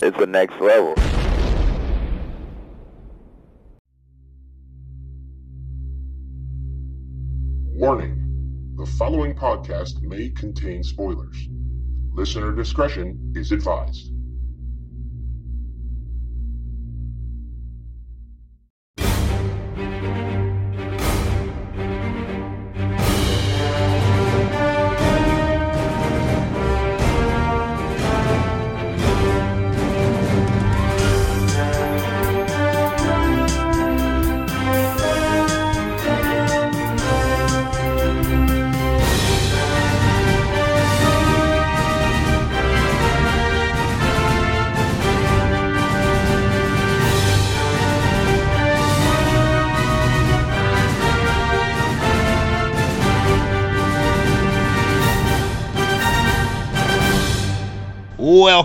It's the next level. Warning. The following podcast may contain spoilers. Listener discretion is advised.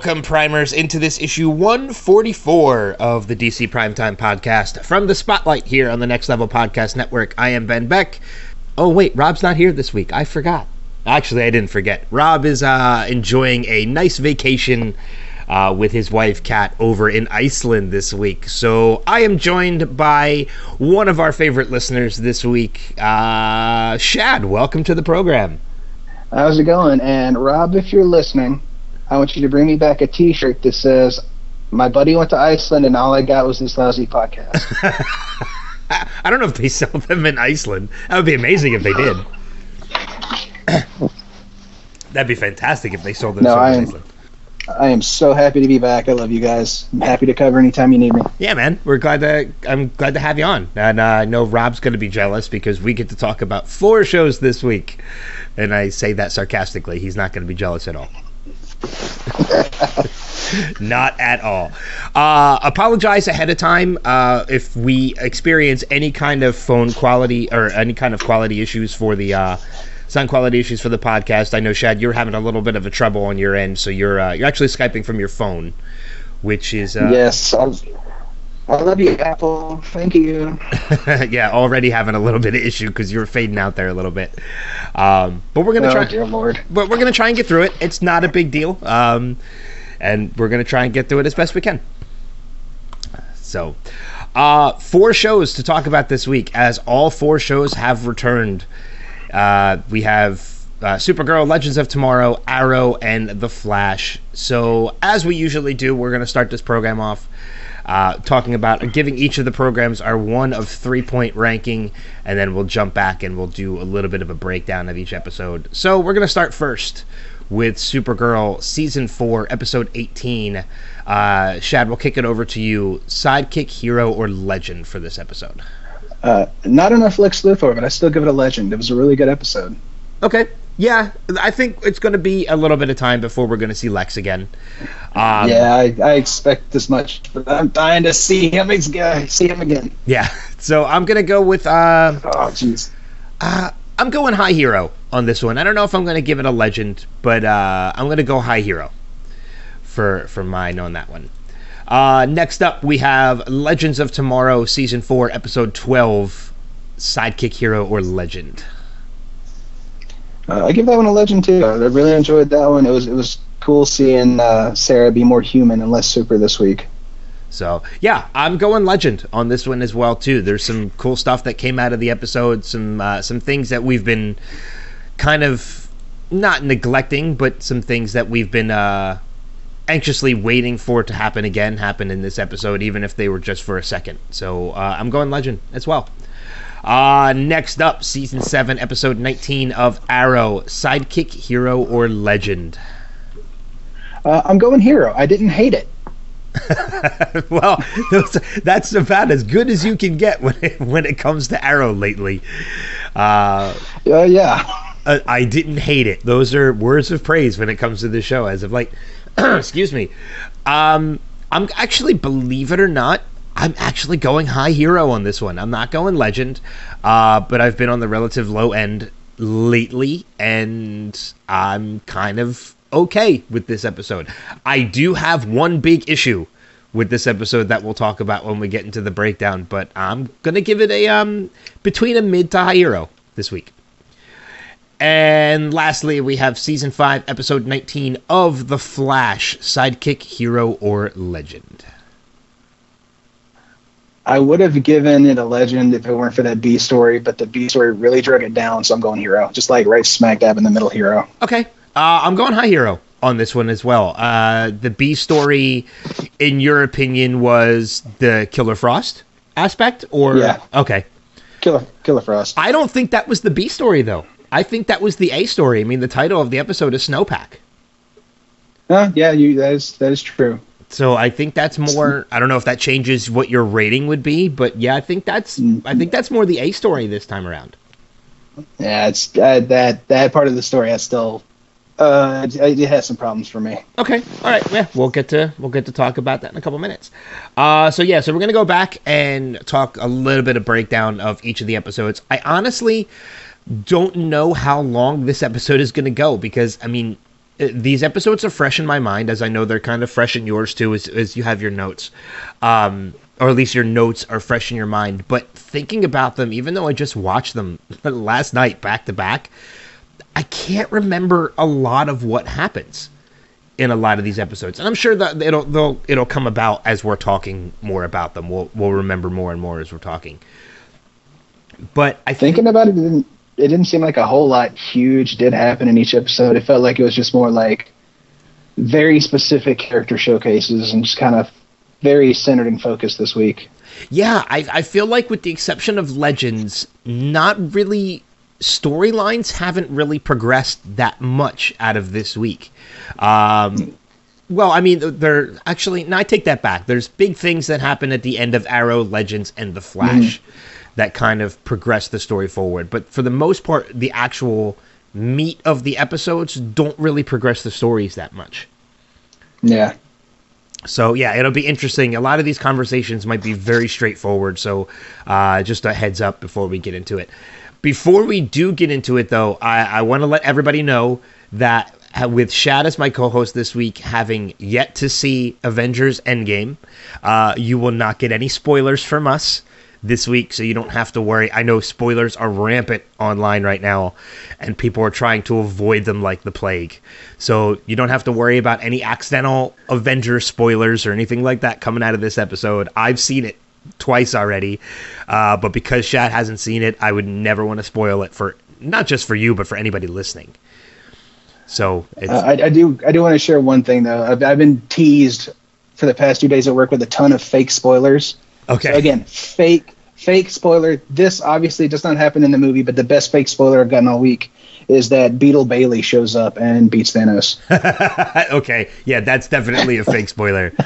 Welcome, primers, into this issue 144 of the DC Primetime Podcast. From the spotlight here on the Next Level Podcast Network, I am Ben Beck. Oh, wait, Rob's not here this week. I forgot. Actually, I didn't forget. Rob is uh, enjoying a nice vacation uh, with his wife, Kat, over in Iceland this week. So I am joined by one of our favorite listeners this week, uh, Shad. Welcome to the program. How's it going? And Rob, if you're listening, I want you to bring me back a T-shirt that says, "My buddy went to Iceland, and all I got was this lousy podcast." I don't know if they sell them in Iceland. That would be amazing if they did. That'd be fantastic if they sold them No, in I am- Iceland. I am so happy to be back. I love you guys. I'm happy to cover anytime you need me. Yeah, man, we're glad to. I'm glad to have you on, and uh, I know Rob's going to be jealous because we get to talk about four shows this week, and I say that sarcastically. He's not going to be jealous at all. Not at all. Uh, apologize ahead of time uh, if we experience any kind of phone quality or any kind of quality issues for the uh, sound quality issues for the podcast. I know Shad, you're having a little bit of a trouble on your end, so you're uh, you're actually skyping from your phone, which is uh, yes, I love you, Apple. Thank you. yeah, already having a little bit of issue because you're fading out there a little bit. Um, but we're gonna Oh try. dear Lord. But we're gonna try and get through it. It's not a big deal, um, and we're gonna try and get through it as best we can. So, uh, four shows to talk about this week, as all four shows have returned. Uh, we have uh, Supergirl, Legends of Tomorrow, Arrow, and The Flash. So, as we usually do, we're going to start this program off uh, talking about giving each of the programs our one of three point ranking, and then we'll jump back and we'll do a little bit of a breakdown of each episode. So, we're going to start first with Supergirl Season 4, Episode 18. Uh, Shad, we'll kick it over to you. Sidekick, hero, or legend for this episode? Uh, not enough Lex Luthor, but I still give it a legend. It was a really good episode. Okay. Yeah, I think it's going to be a little bit of time before we're going to see Lex again. Um, yeah, I, I expect as much, but I'm dying to see him again. See him again. Yeah. So I'm going to go with. Uh, Oh, jeez. uh, I'm going high hero on this one. I don't know if I'm going to give it a legend, but uh, I'm going to go high hero for for mine on that one. Uh, next up, we have Legends of Tomorrow, Season 4, Episode 12 Sidekick Hero or Legend. Uh, I give that one a legend too. I really enjoyed that one. It was it was cool seeing uh, Sara be more human and less super this week. So yeah, I'm going legend on this one as well too. There's some cool stuff that came out of the episode, some uh, some things that we've been kind of not neglecting, but some things that we've been uh, anxiously waiting for to happen again happen in this episode, even if they were just for a second. So uh, I'm going legend as well. Uh, next up, season seven, episode 19 of Arrow: Sidekick, Hero, or Legend. Uh, I'm going hero. I didn't hate it. well, that's about as good as you can get when it, when it comes to Arrow lately. Uh, Uh, yeah. uh, I didn't hate it. Those are words of praise when it comes to the show. As of like, excuse me, um, I'm actually, believe it or not, I'm actually going high hero on this one. I'm not going legend, uh, but I've been on the relative low end lately, and I'm kind of okay with this episode. I do have one big issue with this episode that we'll talk about when we get into the breakdown, but I'm gonna give it a um between a mid to high hero this week. And lastly, we have season 5, episode 19 of The Flash Sidekick, Hero, or Legend. I would have given it a legend if it weren't for that B story, but the B story really drug it down, so I'm going hero. Just like right smack dab in the middle hero. Okay. Uh, I'm going high hero on this one as well. Uh, the B story, in your opinion, was the Killer Frost aspect, or Yeah. Okay. Killer Killer Frost. I don't think that was the B story though. I think that was the A story. I mean, the title of the episode is Snowpack. Uh, yeah, you that is that is true. So I think that's more. I don't know if that changes what your rating would be, but yeah, I think that's. I think that's more the A story this time around. Yeah, it's uh, that that part of the story has still uh it, it has some problems for me. Okay. All right. Yeah, we'll get to we'll get to talk about that in a couple minutes. Uh, so yeah, so we're gonna go back and talk a little bit of breakdown of each of the episodes. I honestly don't know how long this episode is gonna go because I mean. Uh, These episodes are fresh in my mind, as I know they're kind of fresh in yours too, as, as you have your notes, um, or at least your notes are fresh in your mind. But thinking about them, even though I just watched them last night back to back, I can't remember a lot of what happens in a lot of these episodes, and I'm sure that it'll it'll come about as we're talking more about them. We'll we'll remember more and more as we're talking. But I think Thinking about it, it didn't it didn't seem like a whole lot huge did happen in each episode. It felt like it was just more like very specific character showcases and just kind of very centered and focused this week. yeah, I I feel like with the exception of Legends, not really storylines haven't really progressed that much out of this week. Um, well, I mean, they're actually. No, I take that back. There's big things that happen at the end of Arrow, Legends, and The Flash that kind of progress the story forward. But for the most part, the actual meat of the episodes don't really progress the stories that much. Yeah. So yeah, it'll be interesting. A lot of these conversations might be very straightforward. So uh, just a heads up before we get into it. Before we do get into it, though, I, I want to let everybody know that uh, with Shad as my co-host this week, having yet to see Avengers Endgame, uh, you will not get any spoilers from us this week, so you don't have to worry. I know spoilers are rampant online right now, and people are trying to avoid them like the plague. So you don't have to worry about any accidental Avengers spoilers or anything like that coming out of this episode. I've seen it twice already, uh, but because Shad hasn't seen it, I would never want to spoil it for not just for you, but for anybody listening. So it's, Uh, I, I do. I do want to share one thing though. I've, I've been teased for the past two days at work with a ton of fake spoilers. okay. So again, fake, fake spoiler. This obviously does not happen in the movie, but the best fake spoiler I've gotten all week is that Beetle Bailey shows up and beats Thanos. okay, yeah, that's definitely a fake spoiler.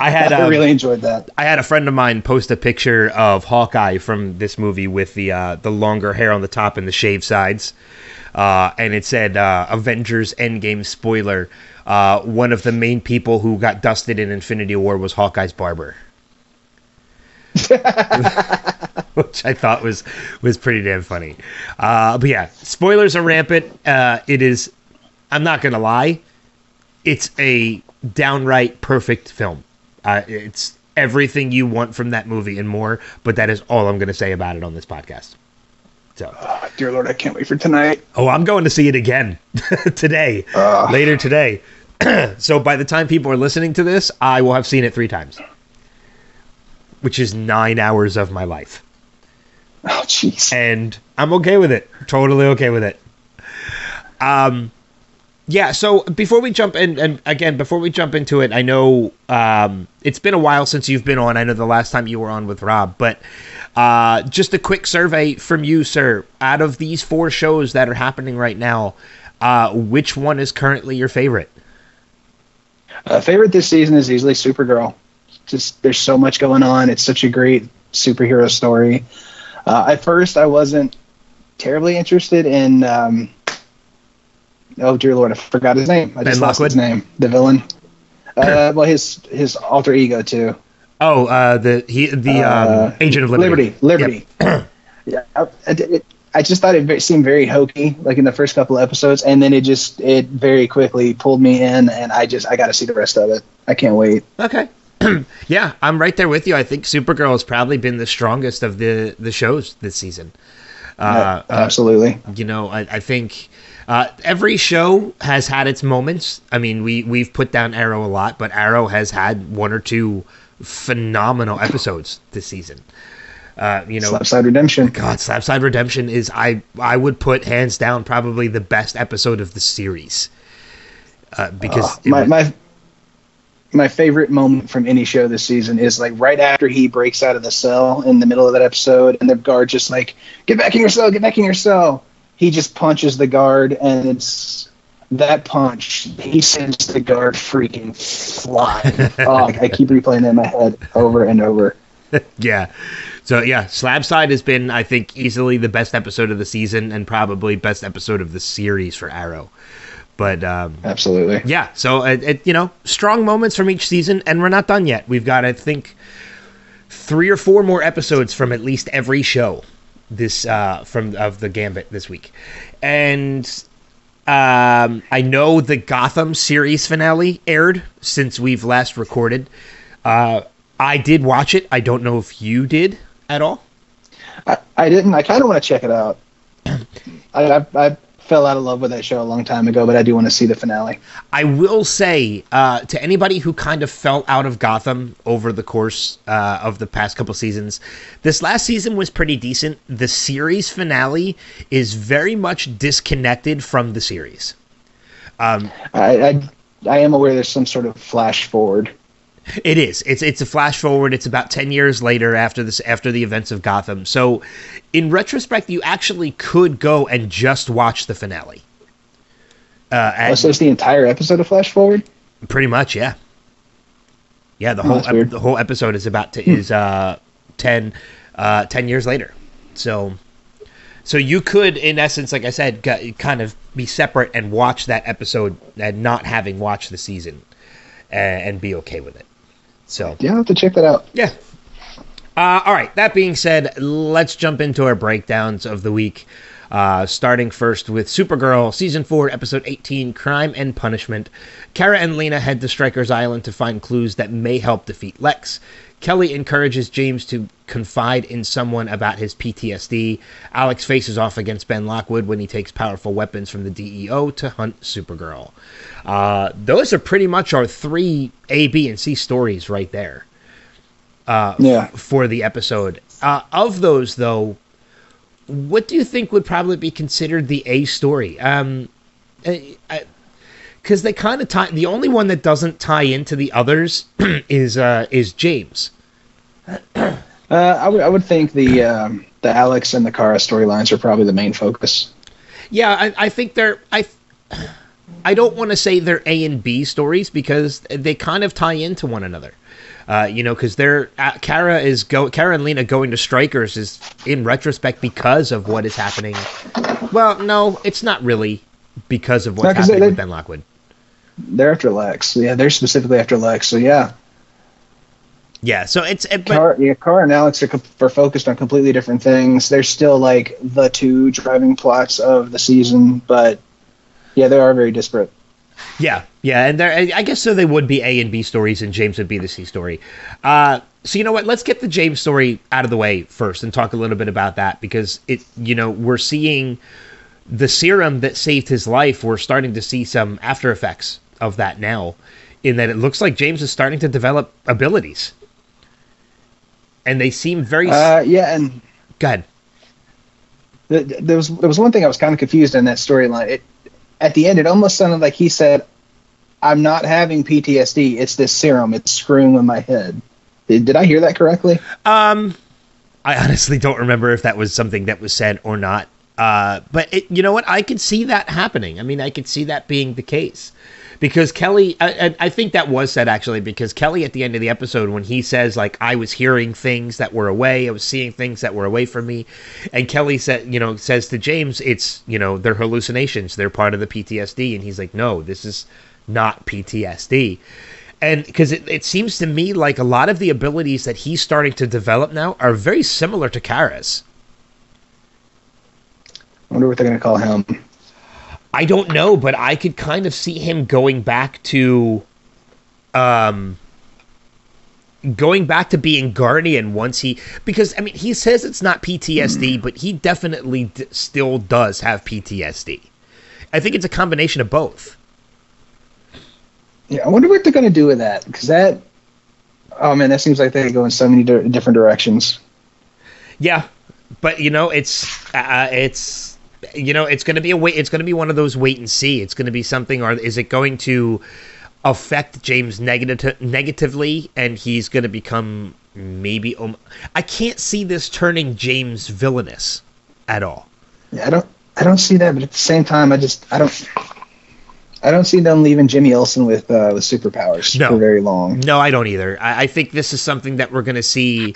I had I um, really enjoyed that. I had a friend of mine post a picture of Hawkeye from this movie with the uh, the longer hair on the top and the shaved sides, uh, and it said uh, Avengers Endgame spoiler. Uh, one of the main people who got dusted in Infinity War was Hawkeye's barber, which I thought was was pretty damn funny. Uh, but yeah, spoilers are rampant. Uh, it is. I'm not gonna lie. It's a downright perfect film. Uh, it's everything you want from that movie and more. But that is all I'm going to say about it on this podcast. So, Oh, dear Lord, I can't wait for tonight. oh, I'm going to see it again today, Ugh. later today. so by the time people are listening to this, I will have seen it three times, which is nine hours of my life, Oh, jeez. and I'm okay with it. Totally okay with it. Um, yeah. So before we jump in, and again, before we jump into it, I know um, it's been a while since you've been on. I know the last time you were on with Rob, but uh, just a quick survey from you, sir. Out of these four shows that are happening right now, uh, which one is currently your favorite? Uh, favorite this season is easily Supergirl. Just there's so much going on. It's such a great superhero story. Uh, at first, I wasn't terribly interested in. Um, oh dear Lord, I forgot his name. I Ben just lost his name. The villain. Uh, well, his his alter ego too. Oh, uh, the he the Uh, um, Agent of Liberty. Liberty. Liberty. yeah, I, I, it, I just thought it seemed very hokey, like in the first couple of episodes, and then it just it very quickly pulled me in, and I just I got to see the rest of it. I can't wait. Okay. yeah, I'm right there with you. I think Supergirl has probably been the strongest of the the shows this season. Uh, uh, Absolutely. you know, I, I think uh, every show has had its moments. I mean, we we've put down Arrow a lot, but Arrow has had one or two phenomenal episodes this season. Uh, you know, Slabside Redemption. God, Slabside Redemption is I I would put hands down probably the best episode of the series. Uh, because Uh, my, was- my my favorite moment from any show this season is like right after he breaks out of the cell in the middle of that episode, and the guard just like, "Get back in your cell! Get back in your cell!" He just punches the guard, and it's that punch. He sends the guard freaking flying. oh, I keep replaying that in my head over and over. yeah. So yeah, Slabside has been, I think, easily the best episode of the season and probably best episode of the series for Arrow. But um, Absolutely. yeah, so it, it, you know, strong moments from each season, and we're not done yet. We've got, I think, three or four more episodes from at least every show this uh, from of the Gambit this week, and um, I know the Gotham series finale aired since we've last recorded. Uh, I did watch it. I don't know if you did at all. I, I didn't. I kind of want to check it out. I, I I fell out of love with that show a long time ago, but I do want to see the finale. I will say uh, to anybody who kind of fell out of Gotham over the course uh, of the past couple seasons, this last season was pretty decent. The series finale is very much disconnected from the series. Um, I, I I am aware there's some sort of flash forward. It is. It's it's a flash forward. It's about ten years later after this after the events of Gotham. So, in retrospect, you actually could go and just watch the finale. Uh, Oh, and so it's the entire episode of flash forward. pretty much, yeah. Yeah, the Oh, whole ep- the whole episode is about to is uh 10, uh 10 years later. So, so you could, in essence, like I said, g- kind of be separate and watch that episode and not having watched the season, and, and be okay with it. So Yeah, I'll have to check that out. yeah. Uh, all right. That being said, let's jump into our breakdowns of the week. Uh, starting first with Supergirl, Season 4, Episode 18 Crime and Punishment. Kara and Lena head to Stryker's Island to find clues that may help defeat Lex. Kelly encourages James to confide in someone about his PTSD. Alex faces off against Ben Lockwood when he takes powerful weapons from the DEO to hunt Supergirl. Uh, those are pretty much our three A, B, and C stories right there Yeah. for the episode. Uh, of those, though, what do you think would probably be considered the A story? Um, because they kind of tie. The only one that doesn't tie into the others is uh, is James. Uh, I would I would think the um, the Alex and the Kara storylines are probably the main focus. Yeah, I, I think they're. I I don't want to say they're A and B stories because they kind of tie into one another. Uh, you know, because they're uh, Kara is go Kara and Lena going to Stryker's is in retrospect because of what is happening. Well, no, it's not really because of what's No, happening they- with Ben Lockwood. They're after Lex. Yeah, they're specifically after Lex. So yeah, Yeah, so it's it, but, Kara, yeah, Kara and Alex are, co- are focused on completely different things. They're still like the two driving plots of the season, but yeah, they are very disparate. Yeah, yeah, and there, I guess so. They would be A and B stories, and James would be the C story. Uh, so you know what? Let's get the James story out of the way first, and talk a little bit about that because it, you know, we're seeing the serum that saved his life. We're starting to see some after effects of that now, in that it looks like James is starting to develop abilities, and they seem very. Uh, yeah, and good. th- th- there was there was one thing I was kind of confused in that storyline. It at the end, it almost sounded like he said, "I'm not having PTSD. It's this serum. It's screwing with my head." Did, did I hear that correctly? Um, I honestly don't remember if that was something that was said or not. Uh, but it, you know what? I could see that happening. I mean, I could see that being the case because Kelly. I, I, think that was said actually because Kelly at the end of the episode when he says like I was hearing things that were away, I was seeing things that were away from me, and Kelly said, you know, says to James, it's you know they're hallucinations, they're part of the PTSD, and he's like, no, this is not PTSD and because it, it seems to me like a lot of the abilities that he's starting to develop now are very similar to Kara's. I wonder what they're going to call him. I don't know, but I could kind of see him going back to, um, going back to being Guardian once he because I mean he says it's not PTSD, but he definitely d- still does have PTSD. I think it's a combination of both. Yeah, I wonder what they're going to do with that because that. Oh man, that seems like they go in so many di- different directions. Yeah, but you know it's uh, it's you know it's going to be a wait. It's going to be one of those wait and see. It's going to be something, or is it going to affect James negative negatively, and he's going to become maybe? Um, I can't see this turning James villainous at all. Yeah, I don't. I don't see that, but at the same time, I just I don't. I don't see them leaving Jimmy Olsen with uh, with superpowers No. for very long. No, I don't either. I, I think this is something that we're going to see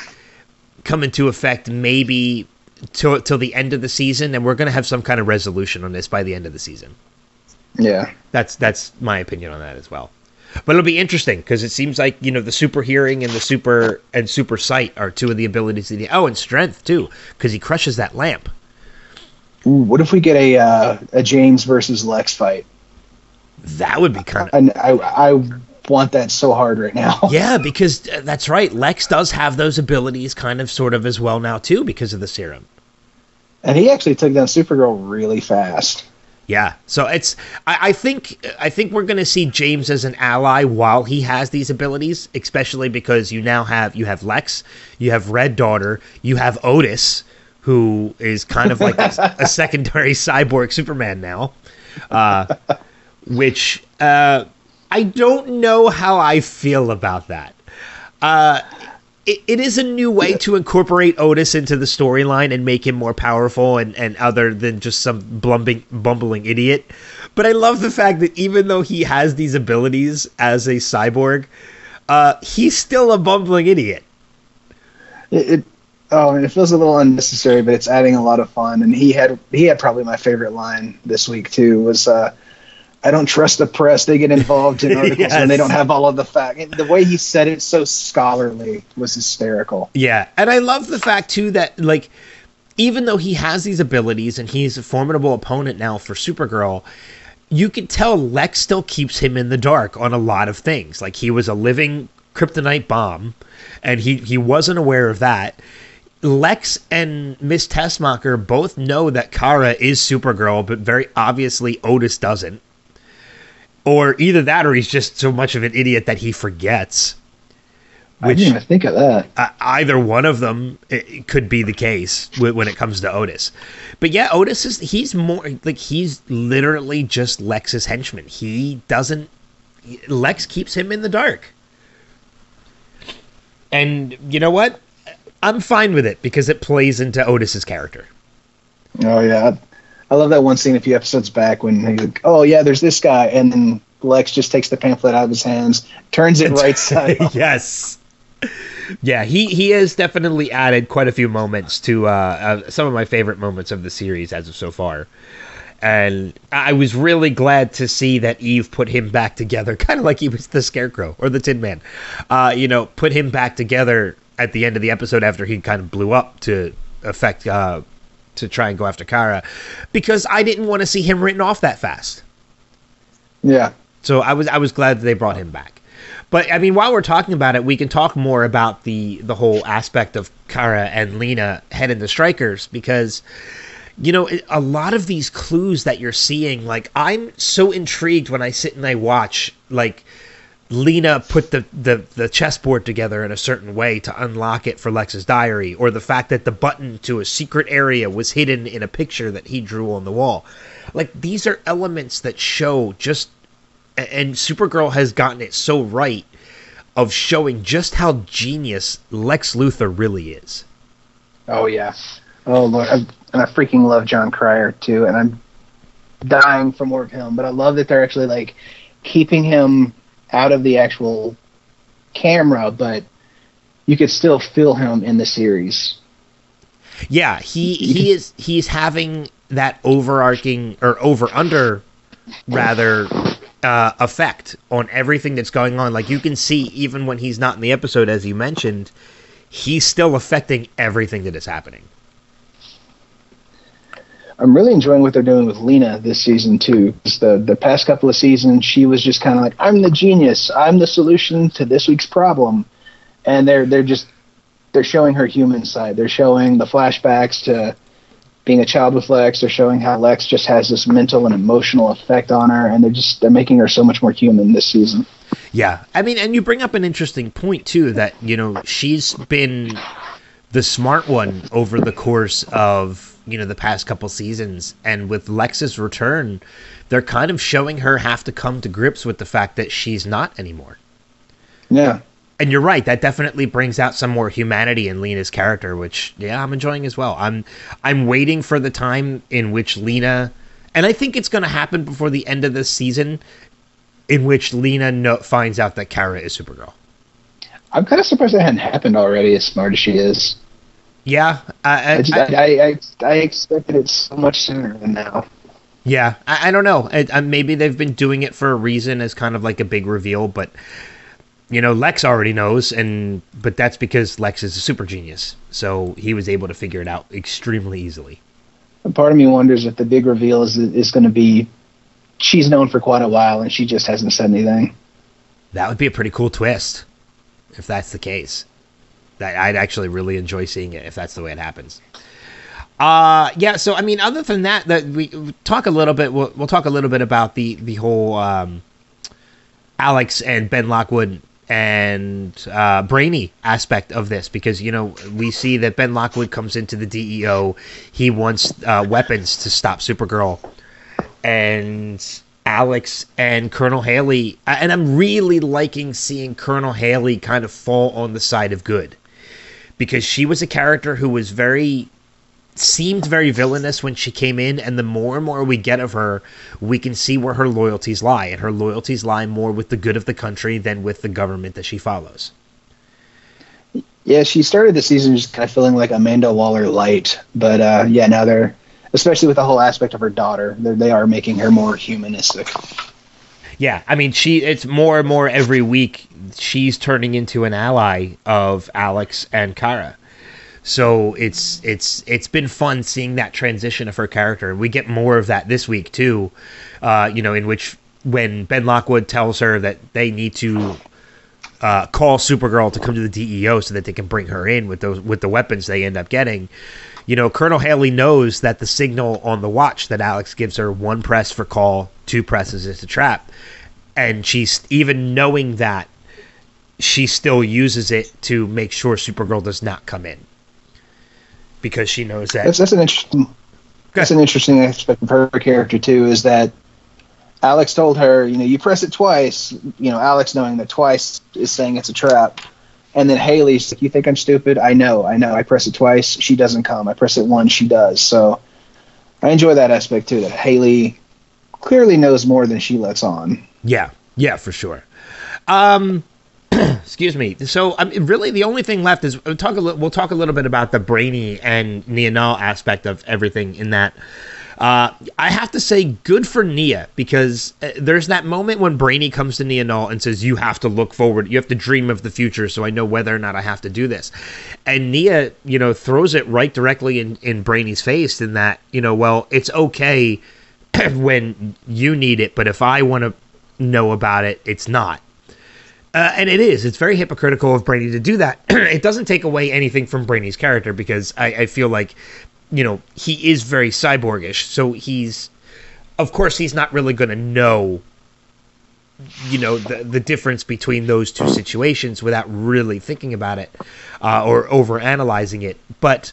come into effect maybe till till the end of the season, and we're going to have some kind of resolution on this by the end of the season. Yeah, That's that's my opinion on that as well. But it'll be interesting because it seems like you know the super hearing and the super and super sight are two of the abilities that he. Oh, and strength too because he crushes that lamp. Ooh, what if we get a uh, a James versus Lex fight? That would be kind of And I I want that so hard right now. yeah because uh, that's right. Lex does have those abilities kind of sort of as well now too because of the serum. And he actually took down Supergirl really fast. Yeah, so it's I, I think I think we're going to see James as an ally while he has these abilities, especially because you now have you have Lex, you have Red Daughter, you have Otis, who is kind of like a, a secondary cyborg Superman now, uh, which uh, I don't know how I feel about that. Uh, it, it is a new way to incorporate Otis into the storyline and make him more powerful and, and other than just some blumbing, bumbling idiot. But I love the fact that even though he has these abilities as a cyborg, uh, he's still a bumbling idiot. It, it oh, it feels a little unnecessary, but it's adding a lot of fun. And he had he had probably my favorite line this week too was. Uh, I don't trust the press. They get involved in articles Yes. when they don't have all of the facts. The way he said it so scholarly was hysterical. Yeah, and I love the fact too that like even though he has these abilities and he's a formidable opponent now for Supergirl, you can tell Lex still keeps him in the dark on a lot of things. Like he was a living kryptonite bomb and he he wasn't aware of that. Lex and Miss Tessmacher both know that Kara is Supergirl, but very obviously Otis doesn't. Or either that or he's just so much of an idiot that he forgets. Which, I didn't even think of that. uh, either one of them it, it could be the case w- when it comes to Otis. But yeah, Otis is he's more like he's literally just Lex's henchman. He doesn't Lex keeps him in the dark. And you know what? I'm fine with it because it plays into Otis's character. Oh yeah, I love that one scene a few episodes back when he's like, "Oh yeah, there's this guy," and then Lex just takes the pamphlet out of his hands, turns it right side. yes. Yeah, he he has definitely added quite a few moments to uh, uh, some of my favorite moments of the series as of so far. And I was really glad to see that Eve put him back together, kind of like he was the Scarecrow or the Tin Man. Uh, you know, put him back together at the end of the episode after he kind of blew up to affect uh, to try and go after Kara, because I didn't want to see him written off that fast. Yeah, So I was I was glad that they brought him back. But I mean, while we're talking about it, we can talk more about the the whole aspect of Kara and Lena heading the Stryker's because you know a lot of these clues that you're seeing. Like I'm so intrigued when I sit and I watch like. Lena put the, the, the chessboard together in a certain way to unlock it for Lex's diary, or the fact that the button to a secret area was hidden in a picture that he drew on the wall. Like, these are elements that show just and Supergirl has gotten it so right of showing just how genius Lex Luthor really is. Oh yeah. Oh lord, I, and I freaking love Jon Cryer too, and I'm dying for more of him. But I love that they're actually like keeping him out of the actual camera, but you could still feel him in the series. Yeah, he he is he's having that overarching or over under rather uh, effect on everything that's going on. Like you can see even when he's not in the episode, as you mentioned, he's still affecting everything that is happening. I'm really enjoying what they're doing with Lena this season too. 'cause The the past couple of seasons, she was just kind of like, "I'm the genius. I'm the solution to this week's problem," and they're they're just they're showing her human side. They're showing the flashbacks to being a child with Lex. They're showing how Lex just has this mental and emotional effect on her, and they're just they're making her so much more human this season. Yeah, I mean, and you bring up an interesting point too that you know she's been the smart one over the course of you know the past couple seasons, and with Lex's return, they're kind of showing her have to come to grips with the fact that she's not anymore. Yeah. And you're right. That definitely brings out some more humanity in Lena's character, which yeah, I'm enjoying as well. I'm I'm waiting for the time in which Lena, and I think it's going to happen before the end of this season, in which Lena no, finds out that Kara is Supergirl. I'm kind of surprised that hadn't happened already. As smart as she is. Yeah, I, I, just, I, I, I, expected it so much sooner than now. Yeah, I, I don't know. I, uh, maybe they've been doing it for a reason, as kind of like a big reveal. But you know, Lex already knows, and but that's because Lex is a super genius, so he was able to figure it out extremely easily. Part of me wonders if the big reveal is is going to be she's known for quite a while and she just hasn't said anything. That would be a pretty cool twist, if that's the case. I'd actually really enjoy seeing it if that's the way it happens. Uh yeah. So I mean, other than that, that we talk a little bit. We'll, we'll talk a little bit about the the whole um, Alex and Ben Lockwood and uh, brainy aspect of this because you know we see that Ben Lockwood comes into the DEO. He wants uh, weapons to stop Supergirl, and Alex and Colonel Haley. And I'm really liking seeing Colonel Haley kind of fall on the side of good because she was a character who was very seemed very villainous when she came in, and the more and more we get of her, we can see where her loyalties lie, and her loyalties lie more with the good of the country than with the government that she follows. Yeah, she started the season just kind of feeling like Amanda Waller light, but uh, yeah, now they're especially with the whole aspect of her daughter, they are making her more humanistic. Yeah, I mean, she it's more and more every week. She's turning into an ally of Alex and Kara so it's it's it's been fun seeing that transition of her character. We get more of that this week too. Uh, you know, in which when Ben Lockwood tells her that they need to uh, call Supergirl to come to the DEO so that they can bring her in with those with the weapons they end up getting. You know, Colonel Haley knows that the signal on the watch that Alex gives her one press for call, two presses is a trap, and she's even knowing that she still uses it to make sure Supergirl does not come in because she knows that. That's, that's an interesting. That's an interesting aspect of her character too. Is that Alex told her, you know, you press it twice. You know, Alex knowing that twice is saying it's a trap, and then Haley's like, "You think I'm stupid? I know, I know. I press it twice, she doesn't come. I press it once, she does." So I enjoy that aspect too. That Haley clearly knows more than she lets on. Yeah, yeah, for sure. Um, excuse me. So, mean, really, the only thing left is we'll talk a little. We'll talk a little bit about the brainy and Nia Nal aspect of everything in that. Uh, I have to say, good for Nia because uh, there's that moment when Brainy comes to Nia Nal and says, "You have to look forward. You have to dream of the future, so I know whether or not I have to do this." And Nia, you know, throws it right directly in in Brainy's face in that, you know, well, it's okay when you need it, but if I want to know about it, it's not. Uh, and it is. It's very hypocritical of Brainy to do that. it doesn't take away anything from Brainy's character because I, I feel like, you know, he is very cyborgish. So he's, of course, he's not really going to know, you know, the the difference between those two situations without really thinking about it uh, or over analyzing it. But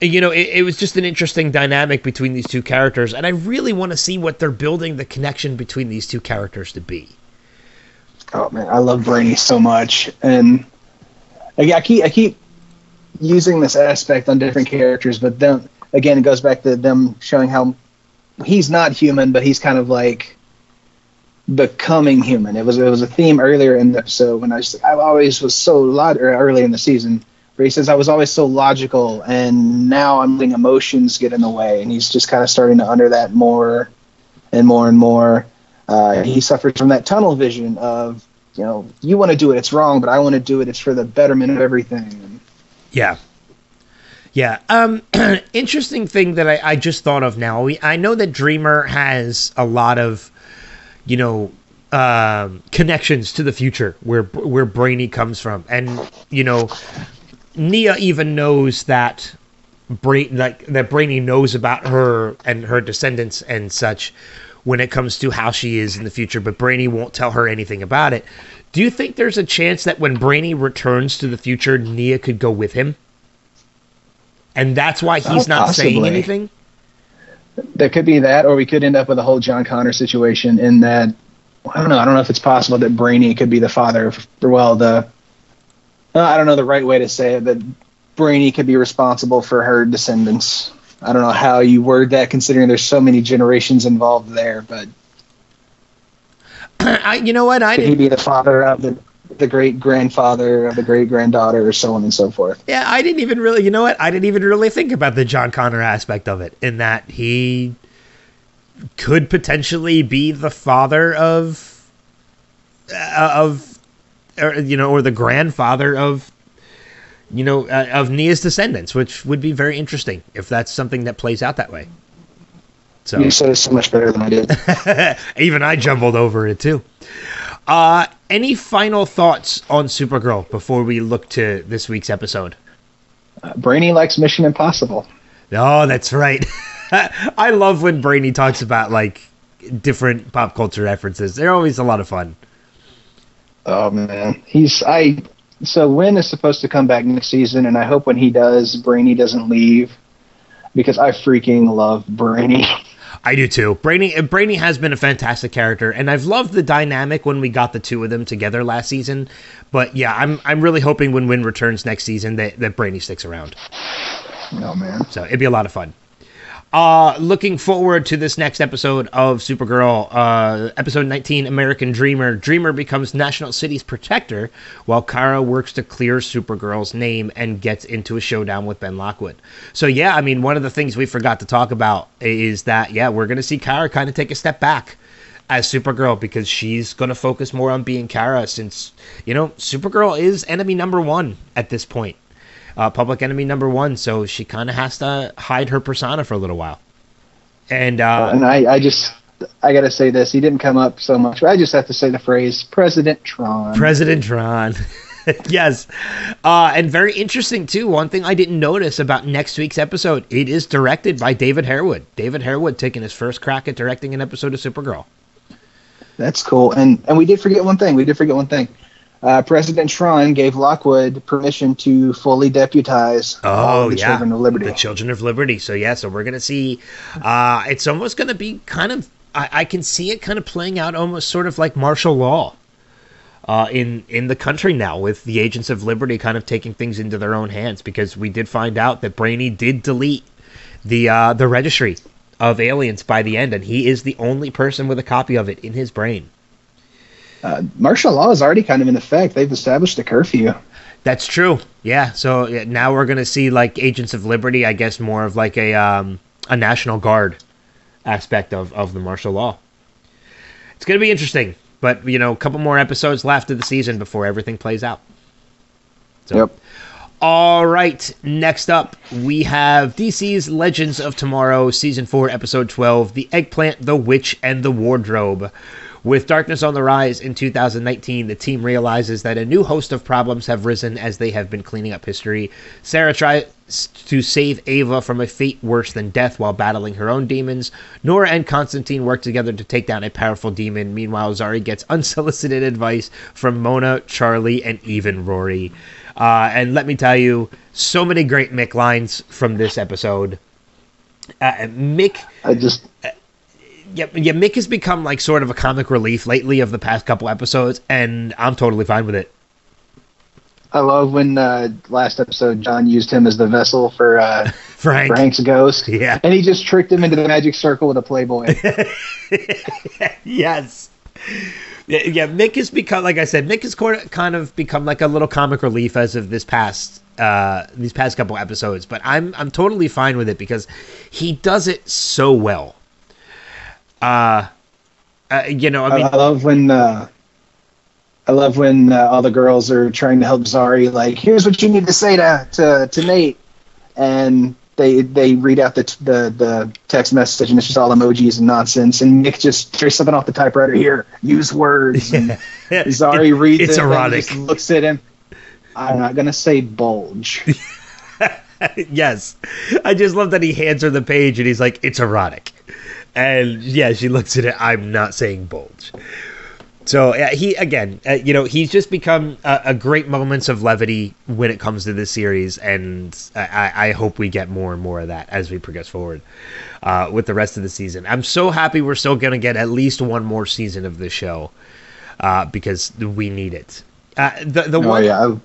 you know, it, it, was just an interesting dynamic between these two characters, and I really want to see what they're building the connection between these two characters to be oh man, I love Brainy so much, and I keep I keep using this aspect on different characters, but then again, it goes back to them showing how he's not human, but he's kind of like becoming human. It was it was a theme earlier in the episode when I was I always was so log early in the season where he says I was always so logical and now I'm letting emotions get in the way, and he's just kind of starting to under that more and more and more. Uh, he suffers from that tunnel vision of, you know, you want to do it, it's wrong, but I want to do it, it's for the betterment of everything. Yeah. Yeah. Um, interesting thing that I, I just thought of now. We, I know that Dreamer has a lot of, you know, um, connections to the future where where Brainy comes from, and you know, Nia even knows that Bra- like that Brainy knows about her and her descendants and such when it comes to how she is in the future, but Brainy won't tell her anything about it. Do you think there's a chance that when Brainy returns to the future, Nia could go with him? And that's why he's Oh, not saying anything? There could be that, or we could end up with a whole John Connor situation in that. I don't know. I don't know if it's possible that Brainy could be the father of, well, the. uh, I don't know the right way to say it, but Brainy could be responsible for her descendants. I don't know how you word that, considering there's so many generations involved there. But I, you know what? I could he be the father of the the great grandfather of the great granddaughter, or so on and so forth? Yeah, I didn't even really. You know what? I didn't even really think about the John Connor aspect of it, in that he could potentially be the father of uh, of or, you know or the grandfather of you know uh, of Nia's descendants, which would be very interesting if that's something that plays out that way. So You said it so much better than I did. even I jumbled over it too. Uh, any final thoughts on Supergirl before we look to this week's episode? Brainy likes Mission Impossible. Oh, that's right. I love when Brainy talks about like different pop culture references. They're always a lot of fun. Oh man, he's I. So Winn is supposed to come back next season, and I hope when he does, Brainy doesn't leave because I freaking love Brainy. I do too. Brainy uh, Brainy has been a fantastic character, and I've loved the dynamic when we got the two of them together last season. But yeah, I'm I'm really hoping when Winn returns next season that, that Brainy sticks around. oh man, So it'd be a lot of fun. Uh, looking forward to this next episode of Supergirl, uh, episode 19, American Dreamer. Dreamer becomes National City's protector while Kara works to clear Supergirl's name and gets into a showdown with Ben Lockwood. So, yeah, I mean, one of the things we forgot to talk about is that, yeah, we're going to see Kara kind of take a step back as Supergirl because she's going to focus more on being Kara since, you know, Supergirl is enemy number one at this point uh, public enemy number one, so she kind of has to hide her persona for a little while. And uh, and I, I just, I gotta say this. He didn't come up so much, but I just have to say the phrase President Tron. President Tron. yes. Uh, and very interesting, too. One thing I didn't notice about next week's episode it is directed by David Harewood. David Harewood taking his first crack at directing an episode of Supergirl. That's cool. And and we did forget one thing. We did forget one thing. Uh, President Tron gave Lockwood permission to fully deputize all Oh, the yeah. Children of Liberty. The Children of Liberty. So, yeah, so we're going to see. Uh, it's almost going to be kind of. I, I can see it kind of playing out almost sort of like martial law. Uh, in in the country now, with the Agents of Liberty kind of taking things into their own hands, because we did find out that Brainy did delete the uh, the registry of aliens by the end, and he is the only person with a copy of it in his brain. Uh, martial law is already kind of in effect. They've established a curfew. That's true. Yeah. So yeah, now we're gonna see like Agents of Liberty. I guess more of like a um, a National Guard aspect of of the martial law. It's gonna be interesting, but you know, a couple more episodes left of the season before everything plays out. So, Yep. all right. Next up, we have DC's Legends of Tomorrow, Season 4, Episode 12 The Eggplant, the Witch, and the Wardrobe. With darkness on the rise in 2019, the team realizes that a new host of problems have risen as they have been cleaning up history. Sara tries to save Ava from a fate worse than death while battling her own demons. Nora and Constantine work together to take down a powerful demon. Meanwhile, Zari gets unsolicited advice from Mona, Charlie, and even Rory. Uh, and let me tell you, so many great Mick lines from this episode. Uh, Mick I just yeah, yeah, Mick has become like sort of a comic relief lately of the past couple episodes, and I'm totally fine with it. I love when uh, last episode John used him as the vessel for uh, Frank, for Hank's ghost. Yeah. and he just tricked him into the magic circle with a Playboy. yes. Yeah, yeah, Mick has become, like I said, Mick has kind of become like a little comic relief as of this past, uh, these past couple episodes. But I'm, I'm totally fine with it because he does it so well. Uh, uh you know, I mean, I love when uh, I love when uh, all the girls are trying to help Zari. Like, here's what you need to say to to, to Nate, and they they read out the the the text message and it's just all emojis and nonsense. And Mick just tears something off the typewriter here. Use words. And Zari reads it's it and erotic. just looks at him. I'm not gonna say bulge. yes. I just love that he hands her the page and he's like, it's erotic. And yeah, she looks at it. I'm not saying bulge. So uh, he again, uh, you know, he's just become a, a great moments of levity when it comes to this series, and I, I hope we get more and more of that as we progress forward uh, with the rest of the season. I'm so happy we're still going to get at least one more season of this show uh, because we need it. Uh, the the Oh one, yeah,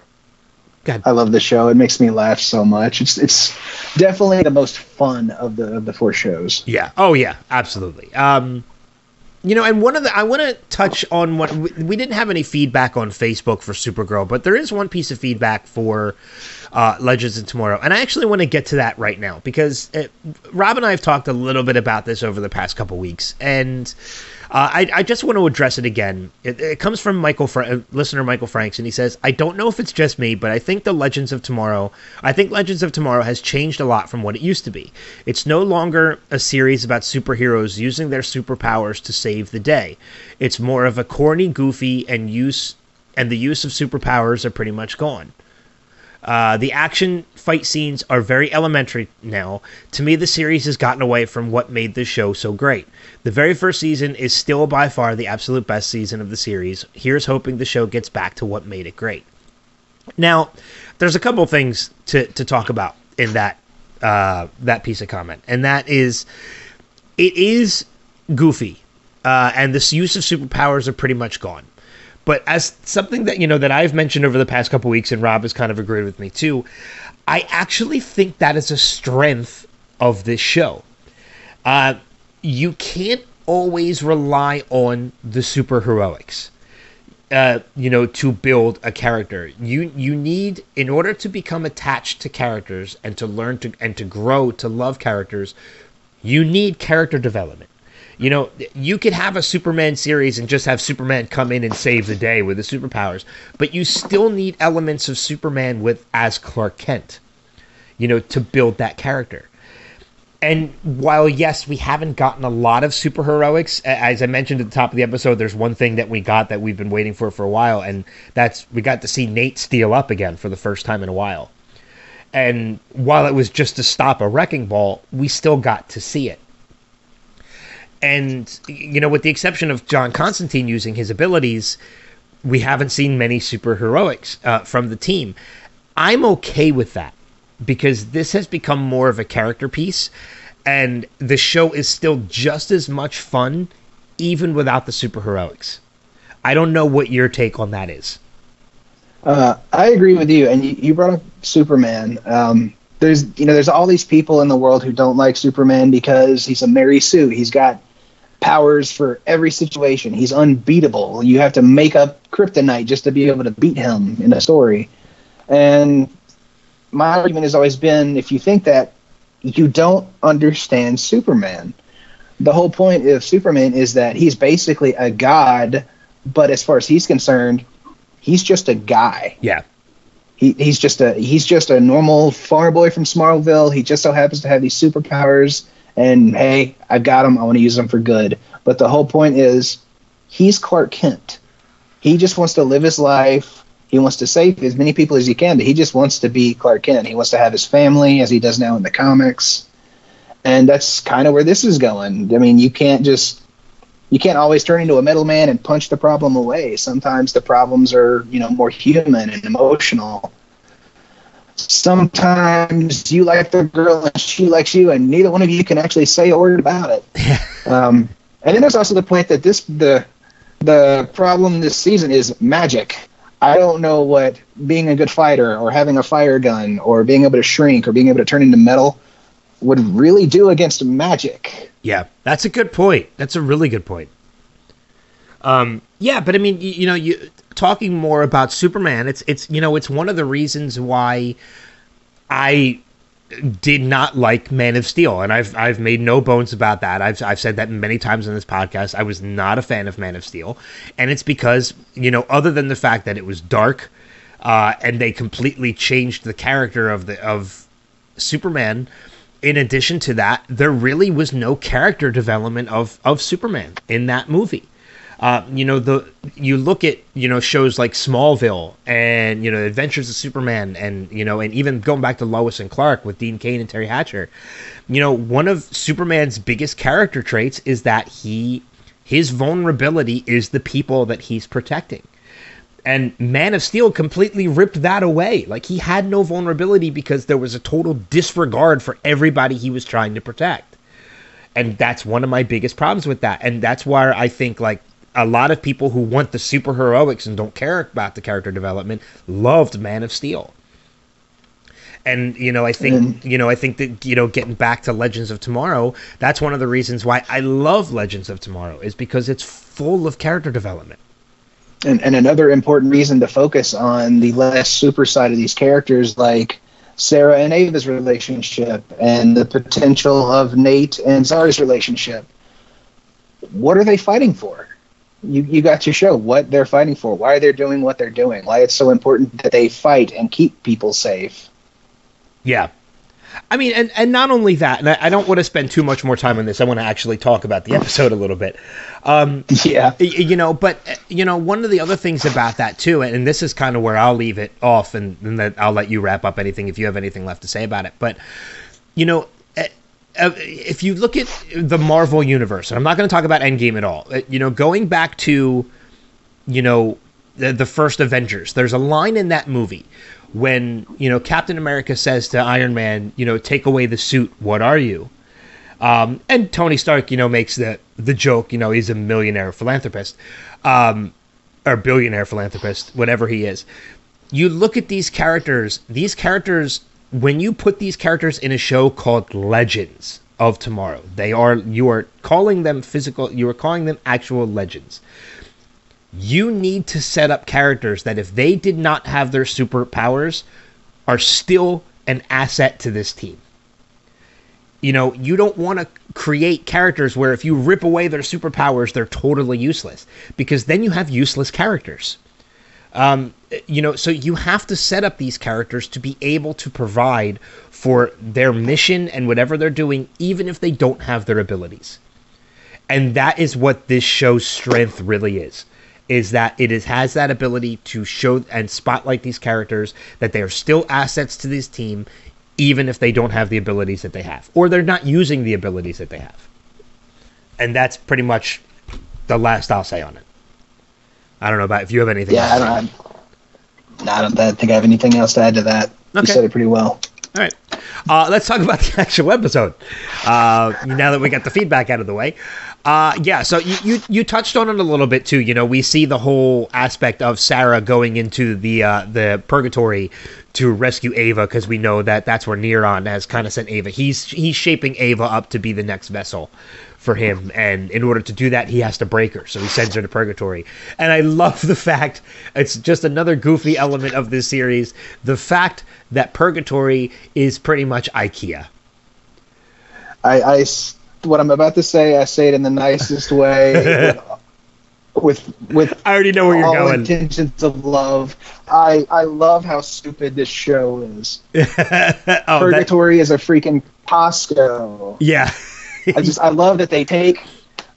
I, I love the show. It makes me laugh so much. It's it's definitely the most fun of the of the four shows. Yeah. Oh yeah. Absolutely. Um, you know, and one of the I want to touch on what we, we didn't have any feedback on Facebook for Supergirl, but there is one piece of feedback for uh, Legends of Tomorrow, and I actually want to get to that right now because it, Rob and I have talked a little bit about this over the past couple weeks, and uh, I, I just want to address it again. It, it comes from Michael, Fra- uh, listener Michael Franks, and he says, "I don't know if it's just me, but I think the Legends of Tomorrow, I think Legends of Tomorrow has changed a lot from what it used to be. It's no longer a series about superheroes using their superpowers to save the day. It's more of a corny, goofy, and use, and the use of superpowers are pretty much gone." Uh, the action fight scenes are very elementary now. To me, the series has gotten away from what made the show so great. The very first season is still by far the absolute best season of the series. Here's hoping the show gets back to what made it great. Now, there's a couple things to, to talk about in that uh, that piece of comment, and that is it is goofy, uh, and this use of superpowers are pretty much gone. But as something that you know that I've mentioned over the past couple weeks, and Rob has kind of agreed with me too, I actually think that is a strength of this show. Uh, you can't always rely on the superheroics. Uh, you know, to build a character, you you need in order to become attached to characters and to learn to and to grow to love characters, you need character development. You know, you could have a Superman series and just have Superman come in and save the day with the superpowers, but you still need elements of Superman with as Clark Kent. You know, to build that character. And while yes, we haven't gotten a lot of superheroics, as I mentioned at the top of the episode, there's one thing that we got that we've been waiting for for a while, and that's we got to see Nate steel up again for the first time in a while. And while it was just to stop a wrecking ball, we still got to see it. And you know, with the exception of John Constantine using his abilities, we haven't seen many superheroics uh, from the team. I'm okay with that because this has become more of a character piece, and the show is still just as much fun, even without the superheroics. I don't know what your take on that is. Uh, I agree with you, and you, you brought up Superman. Um, there's you know there's all these people in the world who don't like Superman because he's a Mary Sue. He's got powers for every situation. He's unbeatable. You have to make up kryptonite just to be able to beat him in a story. And my argument has always been if you think that you don't understand Superman. The whole point of Superman is that he's basically a god, but as far as he's concerned, he's just a guy. Yeah. He, he's just a he's just a normal farm boy from Smallville. He just so happens to have these superpowers, and hey, I've got them. I want to use them for good. But the whole point is, he's Clark Kent. He just wants to live his life. He wants to save as many people as he can. But he just wants to be Clark Kent. He wants to have his family, as he does now in the comics. And that's kind of where this is going. I mean, you can't just you can't always turn into a metal man and punch the problem away. Sometimes the problems are, you know, more human and emotional. Sometimes you like the girl and she likes you, and neither one of you can actually say a word about it. um, and then there's also the point that this the the problem this season is magic. I don't know what being a good fighter or having a fire gun or being able to shrink or being able to turn into metal would really do against magic. Yeah, that's a good point. That's a really good point. Um, yeah, but I mean, you, you know, you talking more about Superman. It's it's you know, it's one of the reasons why I did not like Man of Steel, and I've I've made no bones about that. I've I've said that many times in this podcast. I was not a fan of Man of Steel, and it's because you know, other than the fact that it was dark, uh, and they completely changed the character of the of Superman. in addition to that, there really was no character development of of Superman in that movie. Uh, you know the you look at you know shows like Smallville and you know Adventures of Superman and you know and even going back to Lois and Clark with Dean Cain and Teri Hatcher, you know one of Superman's biggest character traits is that he his vulnerability is the people that he's protecting. And Man of Steel completely ripped that away. Like he had no vulnerability because there was a total disregard for everybody he was trying to protect. And that's one of my biggest problems with that. And that's why I think like a lot of people who want the superheroics and don't care about the character development loved Man of Steel. And you know, I think you know, I think that you know, getting back to Legends of Tomorrow, that's one of the reasons why I love Legends of Tomorrow is because it's full of character development. And, and another important reason to focus on the less super side of these characters, like Sara and Ava's relationship, and the potential of Nate and Zari's relationship. What are they fighting for? You, you got to show what they're fighting for, why they're doing what they're doing, why it's so important that they fight and keep people safe. Yeah. I mean, and, and not only that, and I, I don't want to spend too much more time on this. I want to actually talk about the episode a little bit. Um, yeah. You know, but, you know, one of the other things about that, too, and this is kind of where I'll leave it off, and, and that I'll let you wrap up anything if you have anything left to say about it. But, you know, if you look at the Marvel universe, and I'm not going to talk about Endgame at all, you know, going back to, you know, the, the first Avengers, there's a line in that movie when you know Captain America says to Iron Man, you know, take away the suit. What are you? Um, and Tony Stark, you know, makes the the joke. You know, he's a millionaire philanthropist, um, or billionaire philanthropist, whatever he is. You look at these characters. These characters, when you put these characters in a show called Legends of Tomorrow, they are you are calling them physical. You are calling them actual legends you need to set up characters that if they did not have their superpowers are still an asset to this team. You know, you don't want to create characters where if you rip away their superpowers, they're totally useless because then you have useless characters. Um, you know, so you have to set up these characters to be able to provide for their mission and whatever they're doing, even if they don't have their abilities. And that is what this show's strength really is is that it is, has that ability to show and spotlight these characters that they are still assets to this team, even if they don't have the abilities that they have, or they're not using the abilities that they have. And that's pretty much the last I'll say on it. I don't know about if you have anything. Yeah, I don't. Have, I don't think I have anything else to add to that. Okay. You said it pretty well. All right. Uh, let's talk about the actual episode. Uh, now that we got the feedback out of the way. Uh, yeah, so you, you you touched on it a little bit too. You know, we see the whole aspect of Sara going into the uh, the purgatory to rescue Ava because we know that that's where Neron has kind of sent Ava. He's he's shaping Ava up to be the next vessel for him, and in order to do that, he has to break her. So he sends her to purgatory. And I love the fact it's just another goofy element of this series. The fact that purgatory is pretty much IKEA. I, I what I'm about to say, I say it in the nicest way. with with I already know where you're going. Intentions of love. I I love how stupid this show is. oh, Purgatory that... is a freaking Costco. Yeah. I just I love that they take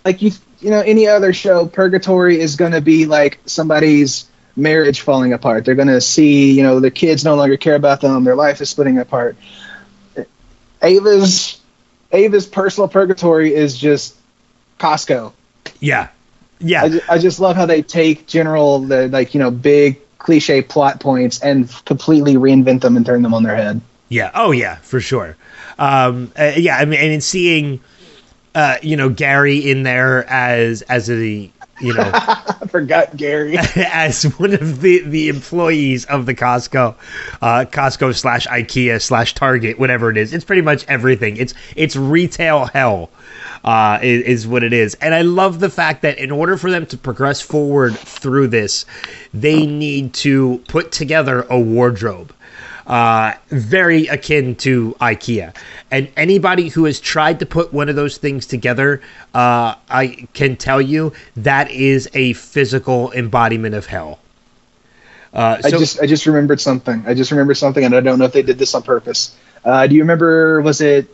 like you you know any other show. Purgatory is going to be like somebody's marriage falling apart. They're going to see you know their kids no longer care about them. Their life is splitting apart. Ava's Ava's personal purgatory is just Costco. Yeah, yeah. I, just, I just love how they take general, the, like you know, big cliche plot points and completely reinvent them and turn them on their head. Yeah. Oh yeah, for sure. Um, uh, yeah. I mean, and seeing, uh, you know, Gary in there as as a you know, I forgot Gary as one of the the employees of the Costco, uh, Costco slash IKEA slash Target, whatever it is. It's pretty much everything. It's it's retail hell, uh, is, is what it is. And I love the fact that in order for them to progress forward through this, they need to put together a wardrobe uh, very akin to IKEA. And anybody who has tried to put one of those things together, uh, I can tell you that is a physical embodiment of hell. Uh, so, I just I just remembered something. I just remembered something, and I don't know if they did this on purpose. Uh, do you remember? Was it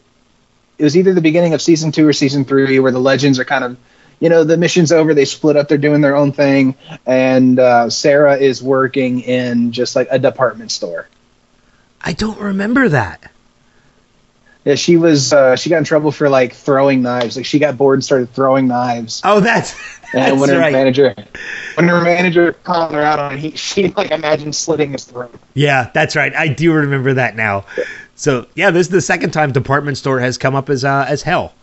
it was either the beginning of season two or season three where the legends are kind of you know the mission's over they split up they're doing their own thing and uh, sara is working in just like a department store I don't remember that. Yeah she was uh, she got in trouble for like throwing knives like she got bored and started throwing knives Oh, that's that's and when her right. manager when her manager called her out on it he, she like imagined slitting his throat Yeah, that's right. I do remember that now. So yeah, this is the second time department store has come up as uh, as hell.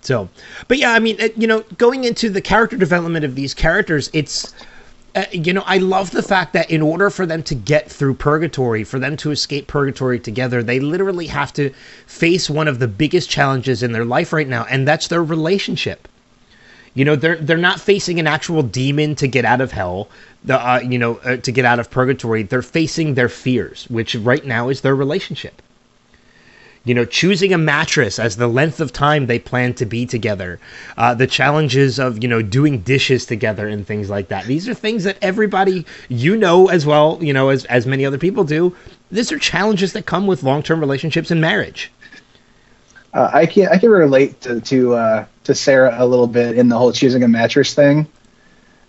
So, but yeah, I mean, uh, you know, going into the character development of these characters, it's. Uh, you know, I love the fact that in order for them to get through purgatory, for them to escape purgatory together, they literally have to face one of the biggest challenges in their life right now, and that's their relationship. You know, they're they're not facing an actual demon to get out of hell, the uh, you know, uh, to get out of purgatory. They're facing their fears, which right now is their relationship. You know, choosing a mattress as the length of time they plan to be together, uh, the challenges of you know doing dishes together and things like that. These are things that everybody you know as well, you know, as as many other people do. These are challenges that come with long term relationships and marriage. Uh, I can I can relate to to uh, to Sara a little bit in the whole choosing a mattress thing,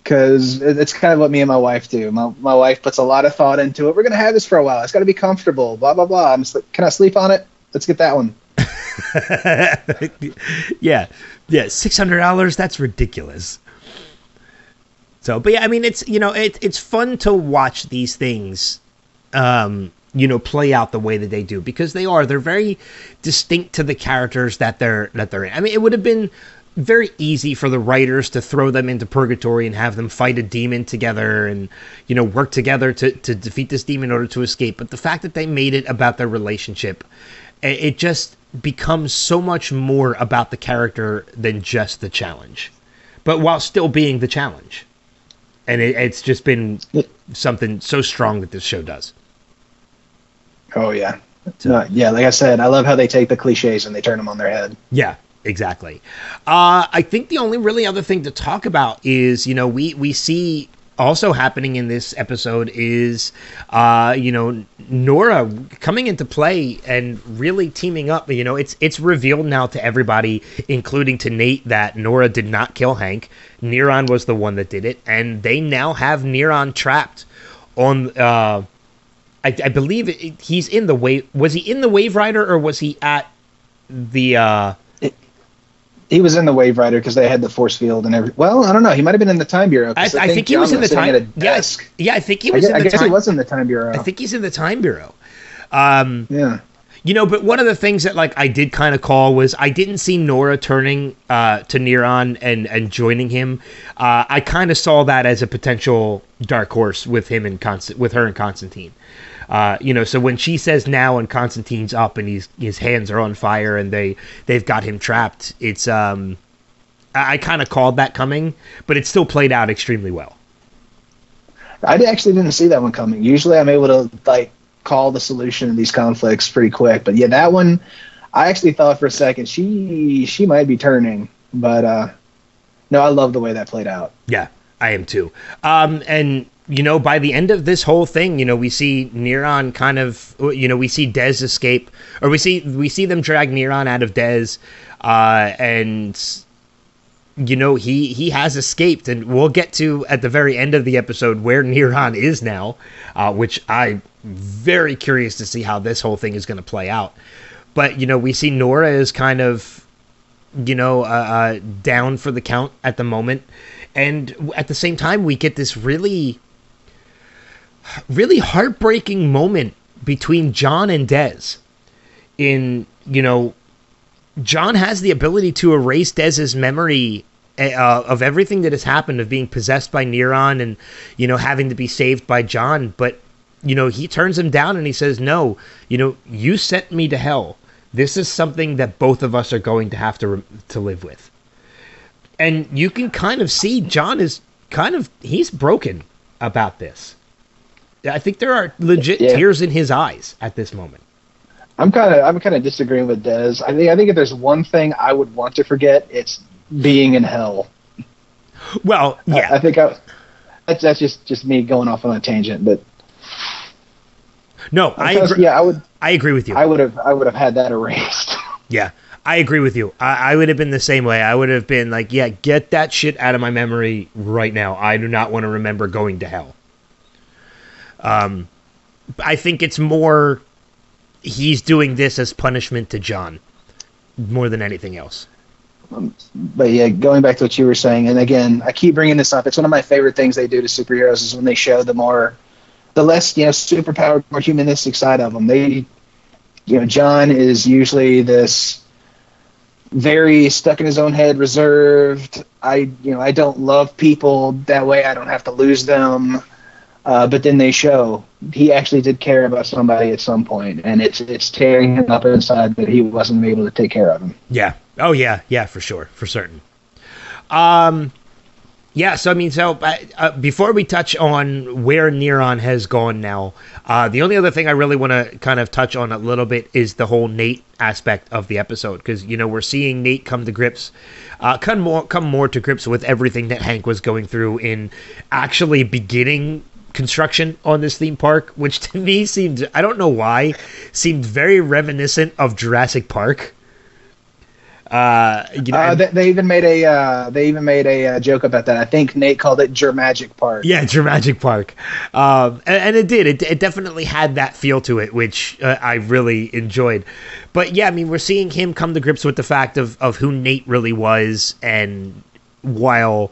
because it's kind of what me and my wife do. My my wife puts a lot of thought into it. We're gonna have this for a while. It's got to be comfortable. Blah blah blah. I'm can I sleep on it? Let's get that one. yeah, yeah, six hundred dollars. That's ridiculous. So, but yeah, I mean, it's you know, it, it's fun to watch these things, um, you know, play out the way that they do because they are they're very distinct to the characters that they're that they're in. I mean, it would have been very easy for the writers to throw them into purgatory and have them fight a demon together and you know work together to, to defeat this demon in order to escape but the fact that they made it about their relationship it it just becomes so much more about the character than just the challenge but while still being the challenge and it, it's just been something so strong that this show does Oh yeah, no, yeah. Like I said, I love how they take the cliches and they turn them on their head. Yeah, exactly. Uh, I think the only really other thing to talk about is, you know, we we see also happening in this episode is, uh, you know, Nora coming into play and really teaming up. You know, it's it's revealed now to everybody, including to Nate, that Nora did not kill Hank. Neron was the one that did it, and they now have Neron trapped on. Uh, I, I believe it, he's in the wave. Was he in the Wave Rider or was he at the? uh He was in the Wave Rider because they had the force field and every. Well, I don't know. He might have been in the Time Bureau. I, I think he was in the time. Yeah, yeah, I think he I was guess, in I the guess time. he was in the Time Bureau. I think he's in the time bureau. Um, yeah. you know, but one of the things that like I did kind of call was I didn't see Nora turning uh, to Neron and and joining him. Uh, I kind of saw that as a potential dark horse with him and Constant with her and Constantine. Uh, you know, so when she says now and Constantine's up and he's his hands are on fire and they they've got him trapped, it's um, I, I kind of called that coming, but it still played out extremely well. I actually didn't see that one coming. Usually, I'm able to like call the solution of these conflicts pretty quick. But yeah, that one, I actually thought for a second she she might be turning, but uh, no, I love the way that played out. Yeah, I am too. Um, and you know, by the end of this whole thing, you know, we see Neron kind of, you know, we see Dez escape, or we see we see them drag Neron out of Dez, uh, and you know he he has escaped, and we'll get to at the very end of the episode where Neron is now, uh, which I'm very curious to see how this whole thing is going to play out. But you know, we see Nora is kind of you know, uh, uh, down for the count at the moment. And at the same time, we get this really, really heartbreaking moment between John and Dez. In, you know, John has the ability to erase Dez's memory uh, of everything that has happened, of being possessed by Neron and, you know, having to be saved by John. But, you know, he turns him down and he says, No, you know, you sent me to hell. This is something that both of us are going to have to to live with. And you can kind of see John is kind of he's broken about this. I think there are legit Yeah. tears in his eyes at this moment. I'm kind of I'm kind of disagreeing with Dez. I think I think if there's one thing I would want to forget, it's being in hell. Well, I- yeah, I, think I, that's that's just just me going off on a tangent, but no, I agree, yeah, I would I agree with you. I would have I would have had that erased. Yeah, I agree with you. I, I would have been the same way. I would have been like, yeah, get that shit out of my memory right now. I do not want to remember going to hell. Um, I think it's more he's doing this as punishment to John more than anything else. but yeah, going back to what you were saying, and again, I keep bringing this up. It's one of my favorite things they do to superheroes is when they show the more, the less you know, superpowered, more humanistic side of them. They, you know, John is usually this very stuck in his own head, reserved. I, you know, I don't love people that way. I don't have to lose them. Uh, but then they show he actually did care about somebody at some point, and it's it's tearing him up inside that he wasn't able to take care of him. Yeah. Oh yeah. Yeah. For sure. For certain. Um. Yeah. So I mean, so uh, before we touch on where Neron has gone now, uh, the only other thing I really want to kind of touch on a little bit is the whole Nate aspect of the episode because you know we're seeing Nate come to grips, uh, come more come more to grips with everything that Hank was going through in actually beginning construction on this theme park, which to me seemed I don't know why seemed very reminiscent of Jurassic Park. Uh, you know, Uh, they, they even made a uh, they even made a uh, joke about that. I think Nate called it Germagic Park. yeah, Jurassic Park, um, and, and it did. It, it definitely had that feel to it, which uh, I really enjoyed. But yeah, I mean, we're seeing him come to grips with the fact of of who Nate really was, and while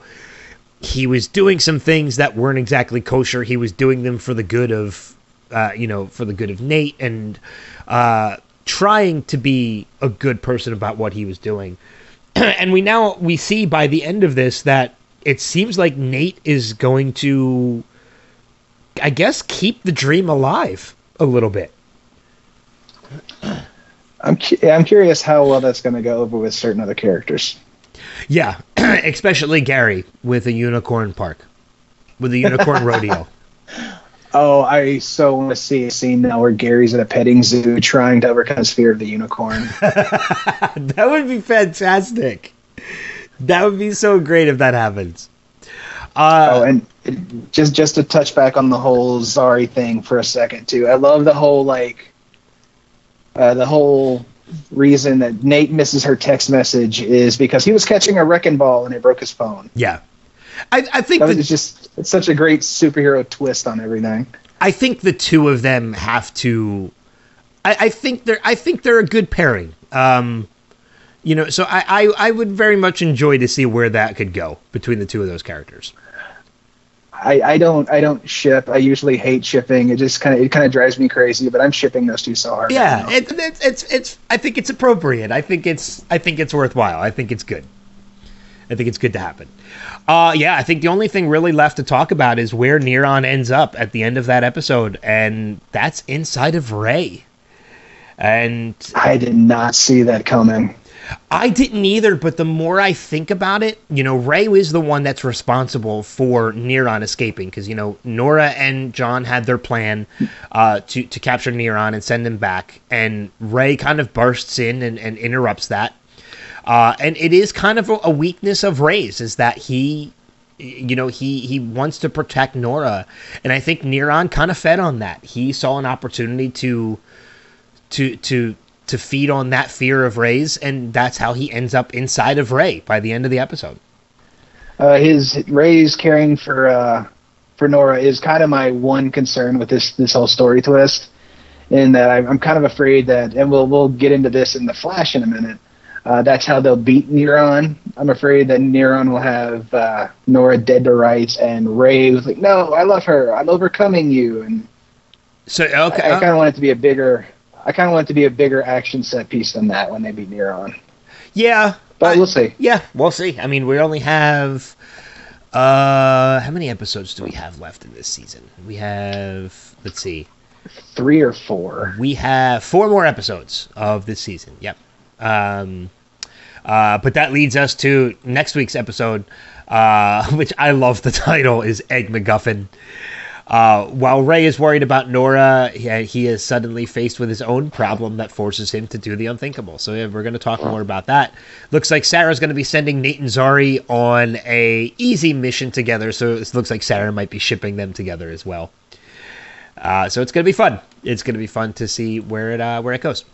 he was doing some things that weren't exactly kosher, he was doing them for the good of, uh, you know, for the good of Nate, and uh, trying to be a good person about what he was doing. and we now we see by the end of this that it seems like Nate is going to I guess keep the dream alive a little bit. I'm cu- I'm curious how well that's going to go over with certain other characters. Yeah, especially Gary with a unicorn park. With a unicorn rodeo. Oh, I so want to see a scene now where Gary's at a petting zoo trying to overcome his fear of the unicorn. that would be fantastic. That would be so great if that happens. Uh, oh, and just just to touch back on the whole Zari thing for a second too. I love the whole like uh, the whole reason that Nate misses her text message is because he was catching a wrecking ball and it broke his phone. yeah. I, I think That was the, it's just it's such a great superhero twist on everything. I think the two of them have to. I, I think they're. I think they're a good pairing. Um, you know, so I, I I would very much enjoy to see where that could go between the two of those characters. I, I don't I don't ship. I usually hate shipping. It just kind of it kind of drives me crazy. But I'm shipping those two so hard. Yeah, now. it, it's it's it's. I think it's appropriate. I think it's I think it's worthwhile. I think it's good. I think it's good to happen. Uh, yeah, I think the only thing really left to talk about is where Neron ends up at the end of that episode, and that's inside of Ray. And I did not see that coming. I didn't either, but the more I think about it, you know, Ray is the one that's responsible for Neron escaping because you know Nora and John had their plan uh, to to capture Neron and send him back, and Ray kind of bursts in and, and interrupts that. Uh, and it is kind of a, weakness of Ray's is that he, you know, he he wants to protect Nora, and I think Neron kind of fed on that. He saw an opportunity to to to to feed on that fear of Ray's, and that's how he ends up inside of Ray by the end of the episode. Uh, his Ray's caring for uh, for Nora is kind of my one concern with this this whole story twist, in that I'm, I'm kind of afraid that, and we'll we'll get into this in the Flash in a minute. Uh, that's how they'll beat Neron. I'm afraid that Neron will have uh, Nora dead to rights, and Ray was like, "No, I love her. I'm overcoming you." And So okay, I, I kind of want it to be a bigger. I kind of want it to be a bigger action set piece than that when they beat Neron. yeah, But I- we'll see. yeah, we'll see. I mean, we only have uh how many episodes do we have left in this season? We have let's see. Three or four. We have four more episodes of this season. Yep. Um, uh, but that leads us to next week's episode, uh, which I love. The title is Egg MacGuffin. Uh, while Ray is worried about Nora, he, he is suddenly faced with his own problem that forces him to do the unthinkable. So yeah, we're going to talk more about that. Looks like Sara's going to be sending Nate and Zari on a easy mission together. So it looks like Sarah might be shipping them together as well. Uh, so it's going to be fun. It's going to be fun to see where it uh, where it goes.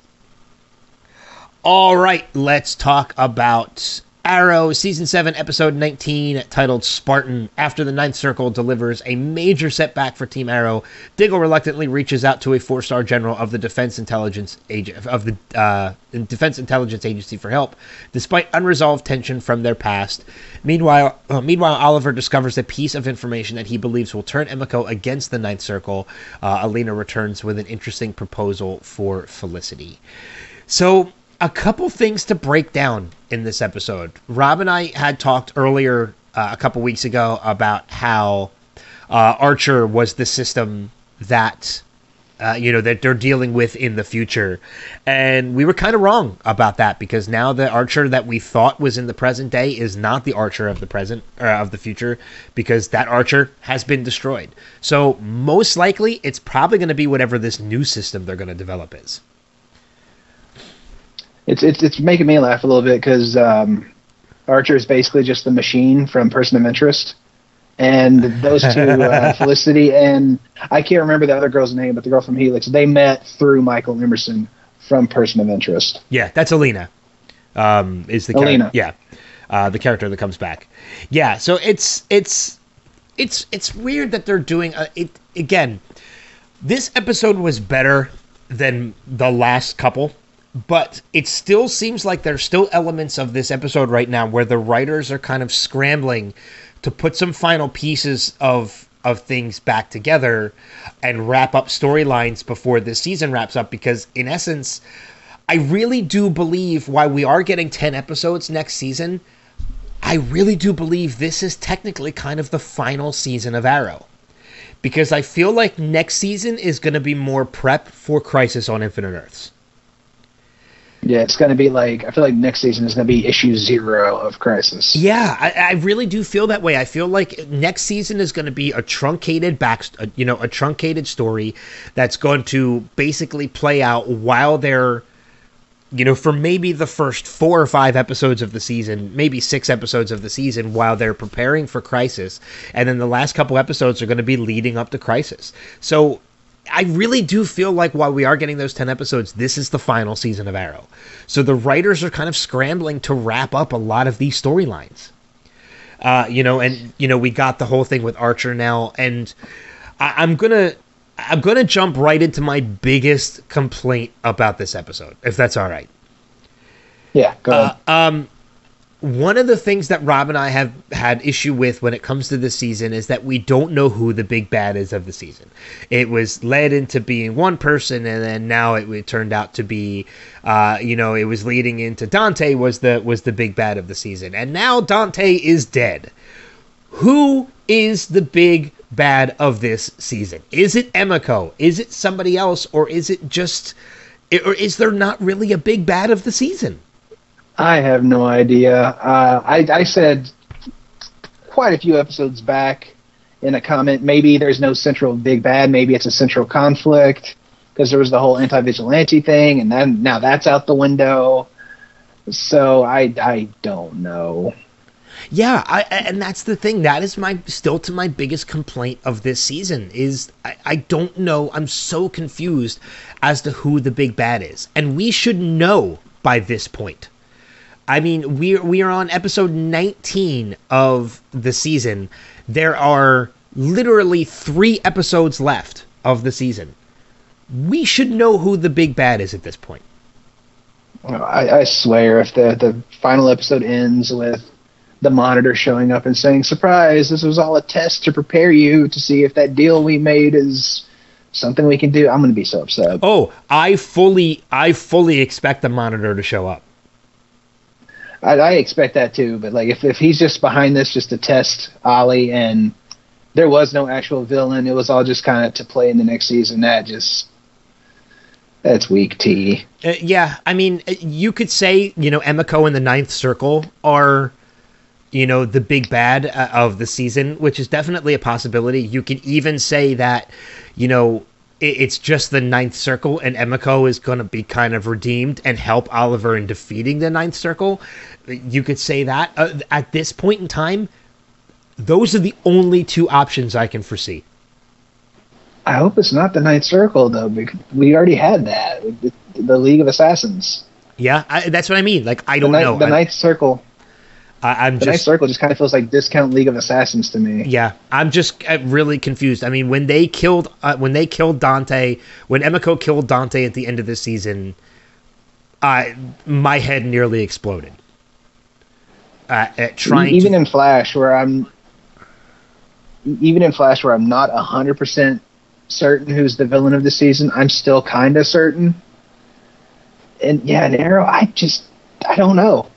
All right, let's talk about Arrow, Season 7, Episode 19, titled Spartan. After the Ninth Circle delivers a major setback for Team Arrow, Diggle reluctantly reaches out to a four-star general of the Defense Intelligence of the uh, Defense Intelligence Agency for help, despite unresolved tension from their past. Meanwhile, uh, meanwhile, Oliver discovers a piece of information that he believes will turn Emiko against the Ninth Circle. Uh, Alena returns with an interesting proposal for Felicity. So a couple things to break down in this episode. Rob and I had talked earlier uh, a couple weeks ago about how uh, Archer was the system that uh, you know that they're dealing with in the future, and we were kind of wrong about that because now the Archer that we thought was in the present day is not the Archer of the present or of the future because that Archer has been destroyed. So most likely, it's probably going to be whatever this new system they're going to develop is it's it's it's making me laugh a little bit because um, Archer is basically just the machine from Person of Interest, and those two, uh, Felicity and I can't remember the other girl's name, but the girl from Helix, they met through Michael Emerson from Person of Interest. Yeah, that's Alena. Um, is the Alena? Char- yeah, uh, the character that comes back. Yeah, so it's it's it's it's weird that they're doing a, it again. This episode was better than the last couple but it still seems like there's still elements of this episode right now where the writers are kind of scrambling to put some final pieces of of things back together and wrap up storylines before this season wraps up because in essence I really do believe why we are getting 10 episodes next season I really do believe this is technically kind of the final season of Arrow. Because I feel like next season is going to be more prep for Crisis on Infinite Earths yeah, it's going to be like I feel like next season is going to be issue zero of Crisis. Yeah, I, I, really do feel that way. I feel like next season is going to be a truncated back, uh, you know, a truncated story that's going to basically play out while they're, you know, for maybe the first four or five episodes of the season, maybe six episodes of the season, while they're preparing for Crisis, and then the last couple episodes are going to be leading up to Crisis. So I really do feel like while we are getting those 10 episodes, this is the final season of Arrow. So the writers are kind of scrambling to wrap up a lot of these storylines. Uh, you know, and you know, we got the whole thing with Archer now, and I, I'm gonna I'm gonna jump right into my biggest complaint about this episode, if that's all right. Yeah, go ahead. Uh, um, one of the things that Rob and I have had issue with when it comes to this season is that we don't know who the big bad is of the season. It was led into being one person, and then now it, it turned out to be, uh, you know, it was leading into Dante was the was the big bad of the season, and now Dante is dead. Who is the big bad of this season? Is it Emiko? Is it somebody else, or is it just, or is there not really a big bad of the season? I have no idea. Uh, I, I said quite a few episodes back in a comment maybe there's no central big bad, maybe it's a central conflict because there was the whole anti-vigilante thing, and then now that's out the window. So I I don't know. Yeah, I, and that's the thing. That is my still to my biggest complaint of this season is I, I don't know. I'm so confused as to who the big bad is, and we should know by this point. I mean, we we are on episode 19 of the season. There are literally three episodes left of the season. We should know who the big bad is at this point. Oh, I, I swear, if the the final episode ends with the monitor showing up and saying, "Surprise! This was all a test to prepare you to see if that deal we made is." something we can do i'm going to be so upset oh i fully i fully expect the monitor to show up I, I expect that too. But like, if if he's just behind this just to test Ollie, and there was no actual villain, it was all just kind of to play in the next season. That just that's weak tea. Uh, yeah, I mean, uh, you could say you know Emiko and the Ninth Circle are you know the big bad uh, of the season, which is definitely a possibility. You could even say that you know it's just the ninth circle and Emiko is going to be kind of redeemed and help Oliver in defeating the ninth circle. You could say that uh, at this point in time, those are the only two options I can foresee. I hope it's not the ninth circle though, because we already had that the, the League of Assassins. Yeah, I, that's what I mean. Like I don't night, know. the Ninth Circle. I, I'm The just Circle just kind of feels like discount League of Assassins to me. yeah. I'm just uh, really confused. I mean, when they killed uh, when they killed Dante, when Emiko killed Dante at the end of the season, I my head nearly exploded. Uh, at trying even to, in Flash, where I'm, even in Flash, where I'm not hundred percent certain who's the villain of the season, I'm still kind of certain. And yeah, in Arrow, I just, I don't know.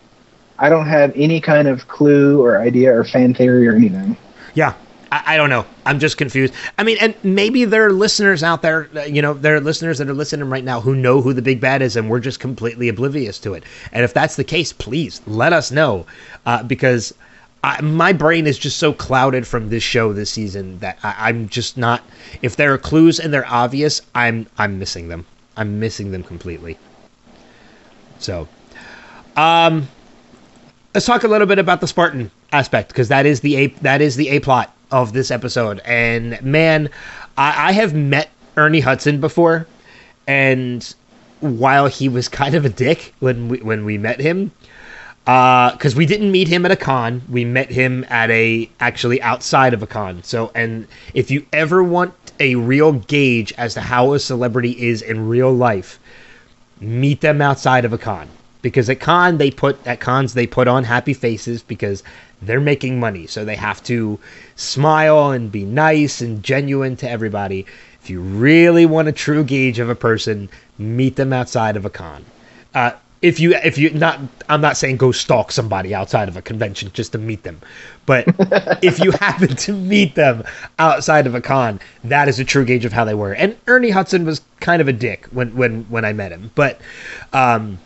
I don't have any kind of clue or idea or fan theory or anything. Yeah. I, don't know. I'm just confused. I mean, and maybe there are listeners out there, uh, you know, there are listeners that are listening right now who know who the big bad is, and we're just completely oblivious to it. And if that's the case, please let us know, uh, because I, my brain is just so clouded from this show this season that I, I'm just not. If there are clues and they're obvious, I'm I'm missing them. I'm missing them completely. So, um, let's talk a little bit about the Spartan aspect because that is the a that is the a plot of this episode. And man, I, I have met Ernie Hudson before, and while he was kind of a dick when we when we met him, uh, because we didn't meet him at a con, we met him at a actually outside of a con. So, and if you ever want a real gauge as to how a celebrity is in real life, meet them outside of a con because at con they put at cons they put on happy faces because they're making money. So they have to smile and be nice and genuine to everybody. If you really want a true gauge of a person meet them outside of a con. Uh, if you if you not i'm not saying go stalk somebody outside of a convention just to meet them. But if you happen to meet them outside of a con that is a true gauge of how they were. And ernie hudson was kind of a dick when when when i met him. But um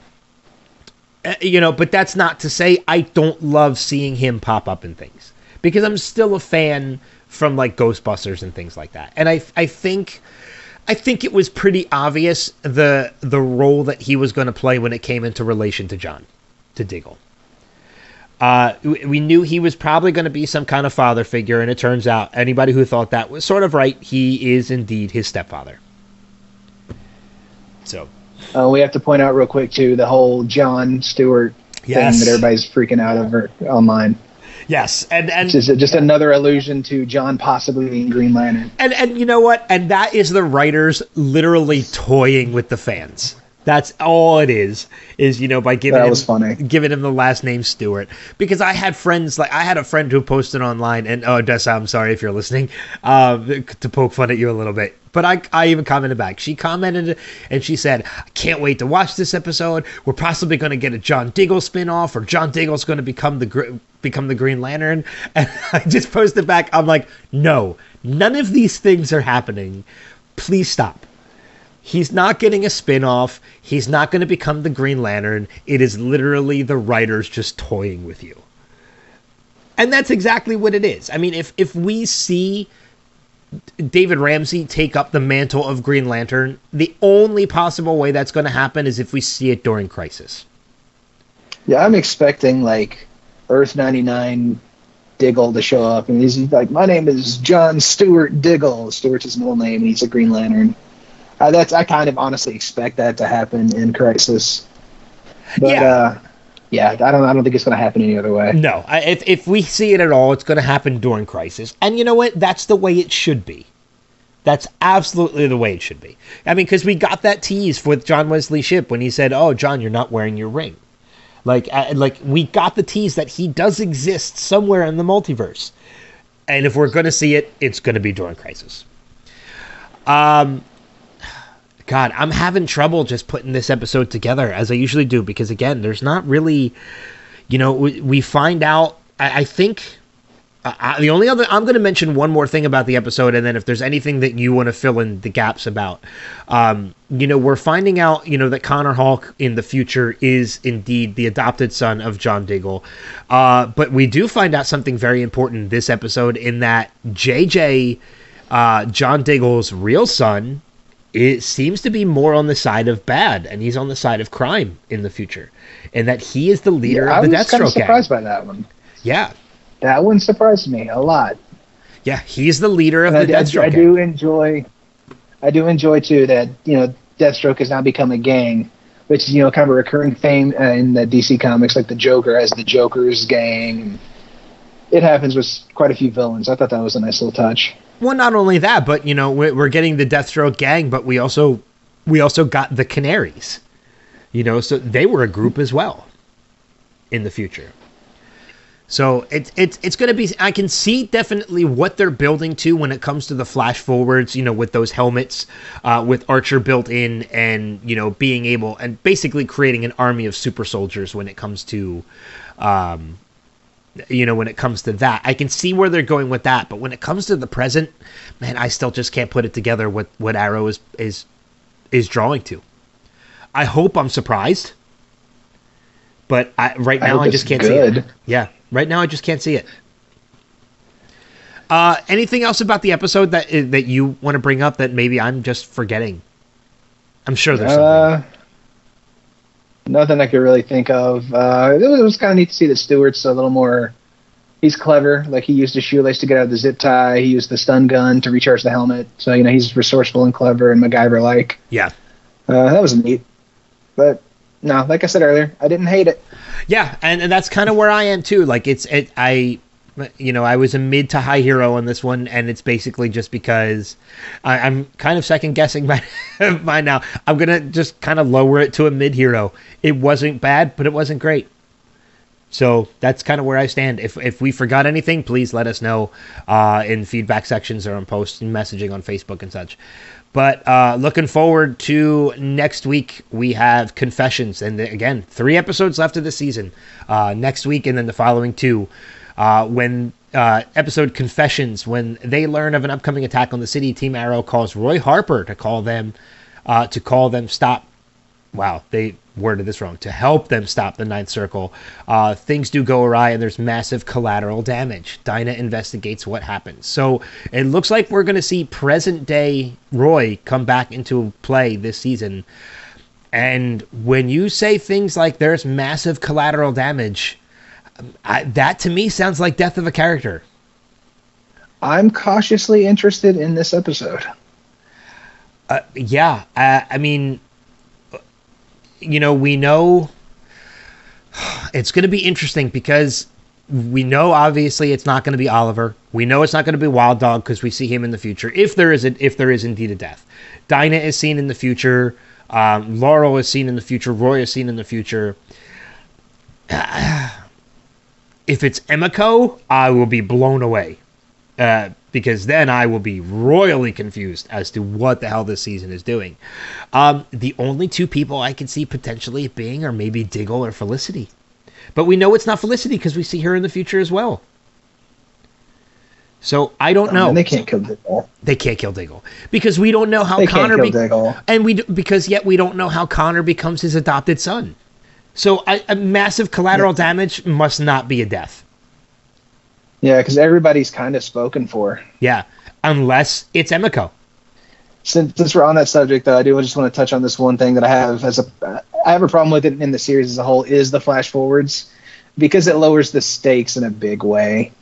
you know but that's not to say i don't love seeing him pop up in things because i'm still a fan from like ghostbusters and things like that and i i think I think it was pretty obvious the the role that he was going to play when it came into relation to John, to Diggle. Uh, we, we knew he was probably going to be some kind of father figure, and it turns out anybody who thought that was sort of right, he is indeed his stepfather. So, Uh, we have to point out real quick too the whole John Stewart Yes. thing that everybody's freaking out over online. yes, and and just, just another allusion to John possibly being Green Lantern. And and you know what? And that is the writers literally toying with the fans. That's all it is. Is you know by giving That him funny. giving him the last name Stewart because I had friends like I had a friend who posted online and oh Dessa, I'm sorry if you're listening, um, to poke fun at you a little bit. But I, I even commented back. She commented and she said, I can't wait to watch this episode. We're possibly going to get a John Diggle spin-off or John Diggle's going to become the gr- become the Green Lantern. And I just posted back, I'm like, no, none of these things are happening. Please stop. He's not getting a spin-off. He's not going to become the Green Lantern. It is literally the writers just toying with you. And that's exactly what it is. I mean, if if we see David Ramsey take up the mantle of Green Lantern, the only possible way that's going to happen is if we see it during Crisis. Yeah, I'm expecting like Earth 99 Diggle to show up, and he's like, "My name is John Stewart Diggle." Stewart's his middle name, and he's a Green Lantern. Uh, that's I kind of honestly expect that to happen in Crisis, but Yeah. uh, yeah, I don't I don't think it's going to happen any other way. No, I- if if we see it at all, it's going to happen during Crisis, and you know what? That's the way it should be. That's absolutely the way it should be. I mean, because we got that tease with John Wesley Shipp when he said, "Oh, John, you're not wearing your ring." Like, uh, like we got the tease that he does exist somewhere in the multiverse, and if we're going to see it, it's going to be during Crisis. Um, God, I'm having trouble just putting this episode together as I usually do because again, there's not really, you know, we, we find out. I, I think uh, I, the only other I'm going to mention one more thing about the episode, and then if there's anything that you want to fill in the gaps about, um, you know, we're finding out, you know, that Connor Hawke in the future is indeed the adopted son of John Diggle, uh, but we do find out something very important this episode in that JJ, uh, John Diggle's real son, it seems to be more on the side of bad, and he's on the side of crime in the future, and that he is the leader I of the was kind of Deathstroke gang. surprised by that one. Yeah, That one surprised me a lot. yeah, he's the leader of And the I, I- Deathstroke I gang. do enjoy, I do enjoy too that you know Deathstroke has now become a gang, which is you know kind of a recurring theme uh, in the DC comics, like the Joker has the Joker's gang. It happens with quite a few villains. I thought that was a nice little touch. Well, not only that, but you know we're, getting the Deathstroke gang, but we also we also got the Canaries. You know, so they were a group as well in the future. So it's it's it's going to be. I can see definitely what they're building to when it comes to the flash forwards. You know, with those helmets, uh, with Archer built in, and you know, being able and basically creating an army of super soldiers when it comes to, um, you know, when it comes to that. I can see where they're going with that, but when it comes to the present, man, I still just can't put it together. What what Arrow is is is drawing to. I hope I'm surprised, but I, right now hope I, just can't good. see it. Yeah, right now I just can't see it. Uh, anything else about the episode that uh, that you want to bring up that maybe I'm just forgetting? I'm sure there's something. Nothing I could really think of. Uh, it was, was kind of neat to see that Stewart's a little more. He's clever. Like he used a shoelace to get out of the zip tie. He used the stun gun to recharge the helmet. So you know he's resourceful and clever and MacGyver-like. Yeah, Uh, that was neat. But no, like I said earlier, I didn't hate it. yeah, and, and that's kind of where I am too. Like it's it I. You know, I was a mid to high hero on this one, and it's basically just because I, I'm kind of second guessing my mine now. I'm gonna just kind of lower it to a mid hero. It wasn't bad, but it wasn't great. So that's kind of where I stand. If if we forgot anything, please let us know uh, in feedback sections or on posts and messaging on Facebook and such. But uh, looking forward to next week, we have Confessions, and again, three episodes left of the season. Uh, next week, and then the following two. Uh, when uh, episode Confessions, when they learn of an upcoming attack on the city, Team Arrow calls Roy Harper to call them uh, to call them stop wow, they worded this wrong. To help them stop the Ninth Circle, uh, things do go awry and there's massive collateral damage. Dinah investigates what happens. So it looks like we're going to see present day Roy come back into play this season. And when you say things like there's massive collateral damage, I, that to me sounds like death of a character. I'm cautiously interested in this episode. Uh, yeah, uh, I mean, you know, we know it's going to be interesting because we know obviously it's not going to be Oliver. We know it's not going to be Wild Dog because we see him in the future. If there is a, if there is indeed a death, Dinah is seen in the future. Um, Laurel is seen in the future. Roy is seen in the future. if it's Emiko, I will be blown away uh, because then I will be royally confused as to what the hell this season is doing. Um, the only two people I can see potentially being are maybe Diggle or Felicity, but we know it's not Felicity because we see her in the future as well. So I don't know. And they can't kill Diggle. They can't kill Diggle because we don't know how They Connor be- and we d- because yet we don't know how Connor becomes his adopted son. So a, a massive collateral damage must not be a death. Yeah, because everybody's kind of spoken for. Yeah, unless it's Emiko. Since, since we're on that subject, though, I do just want to touch on this one thing that I have as a I have a problem with it in the series as a whole is the flash forwards because it lowers the stakes in a big way.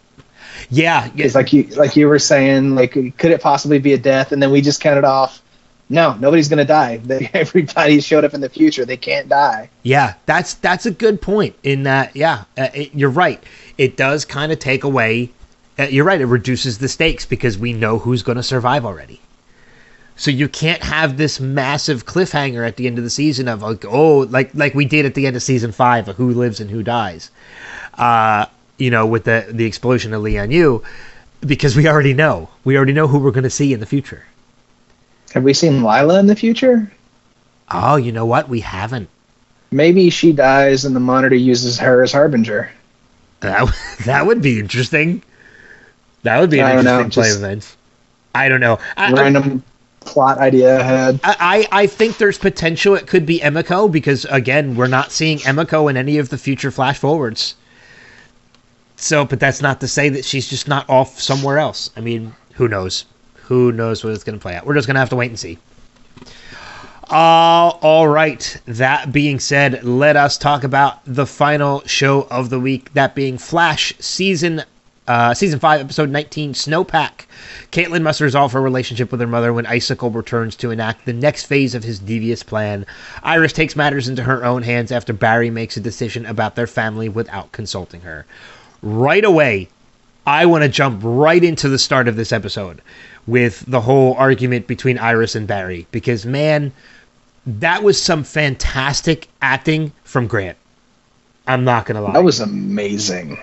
Yeah, yeah, It's like you like you were saying, like could it possibly be a death? And then we just counted off. No, nobody's gonna die. They, everybody showed up in the future. They can't die. Yeah, that's that's a good point. In that, yeah, uh, it, you're right. It does kind of take away. Uh, you're right. It reduces the stakes because we know who's going to survive already. So you can't have this massive cliffhanger at the end of the season of like, oh, like like we did at the end of season five of who lives and who dies. Uh, you know, with the the explosion of Lian Yu, because we already know. We already know who we're going to see in the future. Have we seen Lyla in the future? Oh, you know what? We haven't. Maybe she dies and the monitor uses her as harbinger. That that would be interesting. That would be an I don't know, interesting play events. I don't know. I, I, Random plot idea ahead. I, I think there's potential it could be Emiko because again, we're not seeing Emiko in any of the future flash forwards. So, but that's not to say that she's just not off somewhere else. I mean, who knows? Who knows what it's going to play out? We're just going to have to wait and see. Uh, all right. That being said, let us talk about the final show of the week. That being Flash season uh, season five, episode nineteen, Snowpack. Caitlin must resolve her relationship with her mother when Icicle returns to enact the next phase of his devious plan. Iris takes matters into her own hands after Barry makes a decision about their family without consulting her. Right away, I want to jump right into the start of this episode with the whole argument between Iris and Barry because man, that was some fantastic acting from Grant. I'm not gonna lie. That was amazing.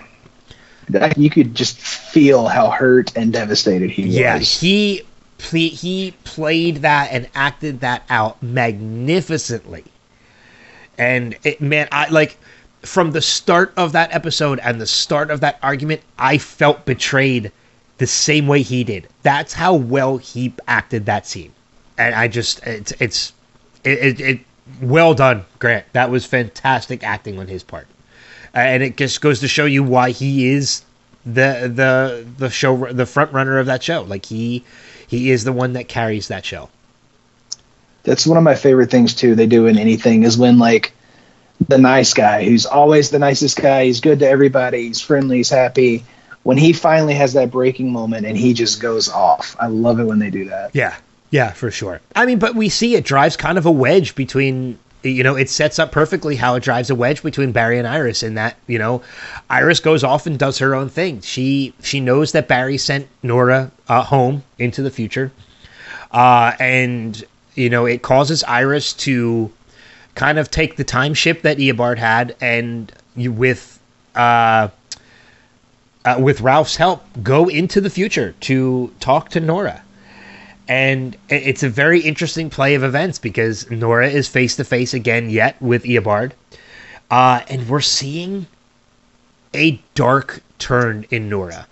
That you could just feel how hurt and devastated he yeah, was. he he played that and acted that out magnificently. And it, man, I like from the start of that episode and the start of that argument, I felt betrayed the same way he did. That's how well he acted that scene. And I just it's it's it, it, it well done, Grant. That was fantastic acting on his part. Uh, and it just goes to show you why he is the the the show the front runner of that show. Like he he is the one that carries that show. That's one of my favorite things too. They do in anything is when like the nice guy who's always the nicest guy. He's good to everybody. He's friendly. He's happy. When he finally has that breaking moment and he just goes off, I love it when they do that. Yeah, yeah, for sure. I mean, but we see it drives kind of a wedge between you know, it sets up perfectly how it drives a wedge between Barry and Iris in that, you know, Iris goes off and does her own thing. She she knows that Barry sent Nora uh, home into the future. Uh, and you know, it causes Iris to kind of take the time ship that Eobard had and you, with uh, uh, with Ralph's help go into the future to talk to Nora. And it's a very interesting play of events because Nora is face to face again yet with Eobard. Uh, and we're seeing a dark turn in Nora,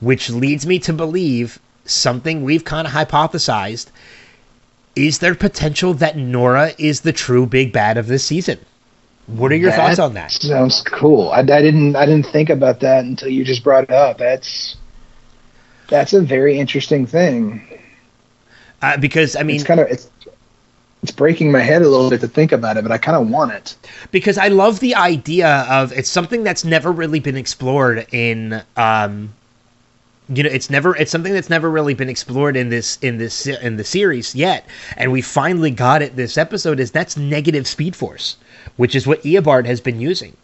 which leads me to believe something we've kind of hypothesized is there potential that Nora is the true big bad of this season? What are your That thoughts on that? Sounds cool. I, I didn't I didn't think about that until you just brought it up. That's that's a very interesting thing. Uh, because I mean, it's kind of it's it's breaking my head a little bit to think about it, but I kind of want it. because I love the idea of it's something that's never really been explored in um you know it's never it's something that's never really been explored in this in this in the series yet and we finally got it this episode is that's negative speed force which is what Eobard has been using.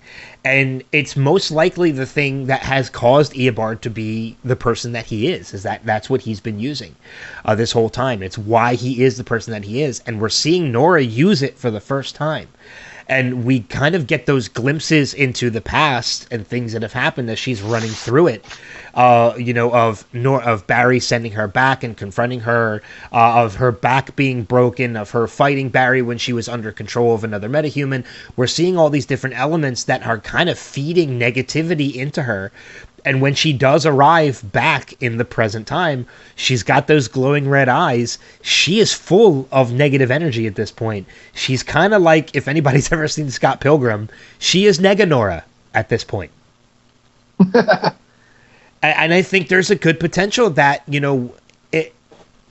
And it's most likely the thing that has caused Eobard to be the person that he is is that that's what he's been using uh, this whole time. It's why he is the person that he is. And we're seeing Nora use it for the first time and we kind of get those glimpses into the past and things that have happened as she's running through it. Uh, you know, of Nor of Barry sending her back and confronting her, uh, of her back being broken, of her fighting Barry when she was under control of another metahuman. We're seeing all these different elements that are kind of feeding negativity into her. And when she does arrive back in the present time, she's got those glowing red eyes. She is full of negative energy at this point. She's kind of like, if anybody's ever seen Scott Pilgrim, she is Neganora at this point. And I think there's a good potential that, you know, it,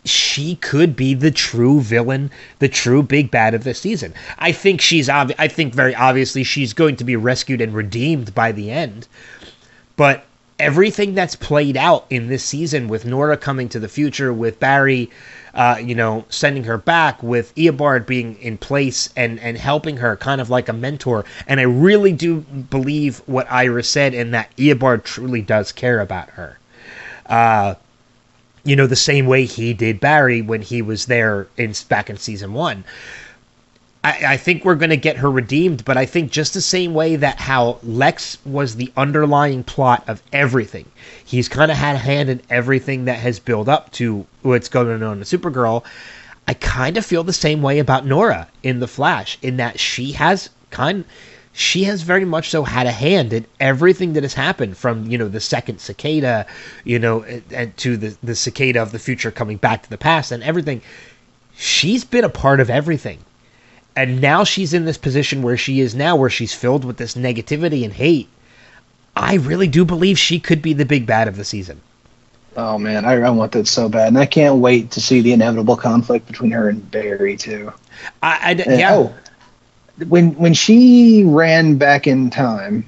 she could be the true villain, the true big bad of the season. I think she's obvi- I think very obviously she's going to be rescued and redeemed by the end. But everything that's played out in this season with Nora coming to the future, with Barry, uh, you know, sending her back, with Eobard being in place and and helping her, kind of like a mentor. And I really do believe what Iris said, and that Eobard truly does care about her. Uh, you know, the same way he did Barry when he was there in back in season one. I, I think we're going to get her redeemed, but I think just the same way that how Lex was the underlying plot of everything. He's kind of had a hand in everything that has built up to what's going on in Supergirl. I kind of feel the same way about Nora in The Flash, in that she has kind she has very much so had a hand in everything that has happened from you know the second cicada you know and to the the cicada of the future coming back to the past and everything she's been a part of everything and now she's in this position where she is now where she's filled with this negativity and hate i really do believe she could be the big bad of the season Oh man, I, I want that so bad, and I can't wait to see the inevitable conflict between her and Barry too. i, I And- yeah oh, when when she ran back in time,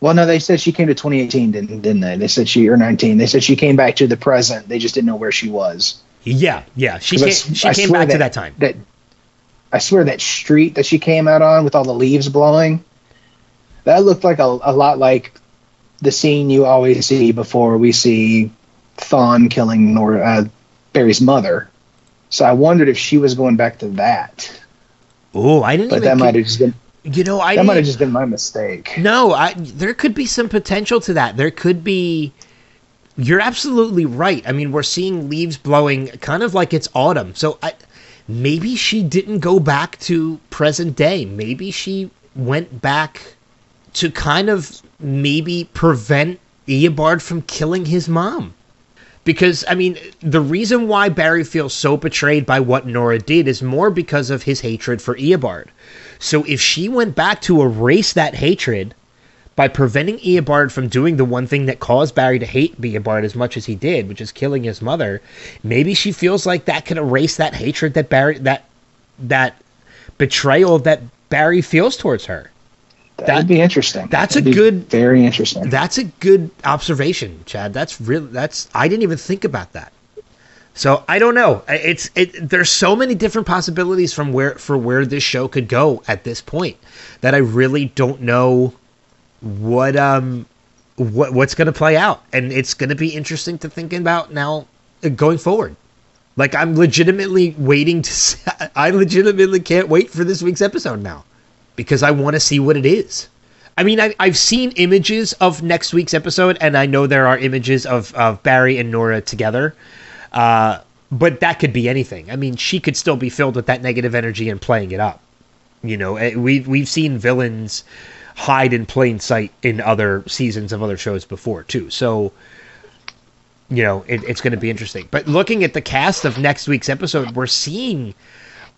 Well, no, they said she came to 2018, didn't didn't they? They said she or 19. They said she came back to the present. They just didn't know where she was. Yeah, yeah. She came, she I came back to that time. That I swear that street that she came out on with all the leaves blowing, that looked like a, a lot like the scene you always see before we see Thawne killing Nor uh, Barry's mother. So I wondered if she was going back to that, Oh, I didn't but that might have just been you know, I that might have just been my mistake. No, I there could be some potential to that. There could be You're absolutely right. I mean, we're seeing leaves blowing kind of like it's autumn. So I maybe she didn't go back to present day. Maybe she went back to kind of maybe prevent Eobard from killing his mom. Because I mean, the reason why Barry feels so betrayed by what Nora did is more because of his hatred for Eobard. So if she went back to erase that hatred by preventing Eobard from doing the one thing that caused Barry to hate Eobard as much as he did, which is killing his mother, maybe she feels like that can erase that hatred that Barry that that betrayal that Barry feels towards her. That, That- be interesting. that's That'd a good- very interesting. That's a good observation, Chad. That's real. That's I didn't even think about that. So I don't know. It's it. There's so many different possibilities from where for where this show could go at this point that I really don't know what um what what's going to play out, and it's going to be interesting to think about now uh, going forward. Like I'm legitimately waiting to. See, I legitimately can't wait for this week's episode now because I want to see what it is. I mean, I, I've seen images of next week's episode, and I know there are images of, of Barry and Nora together. Uh, but that could be anything. I mean, she could still be filled with that negative energy and playing it up. You know, eh, we've we've seen villains hide in plain sight in other seasons of other shows before too. So, you know, it, it's going to be interesting. But looking at the cast of next week's episode, we're seeing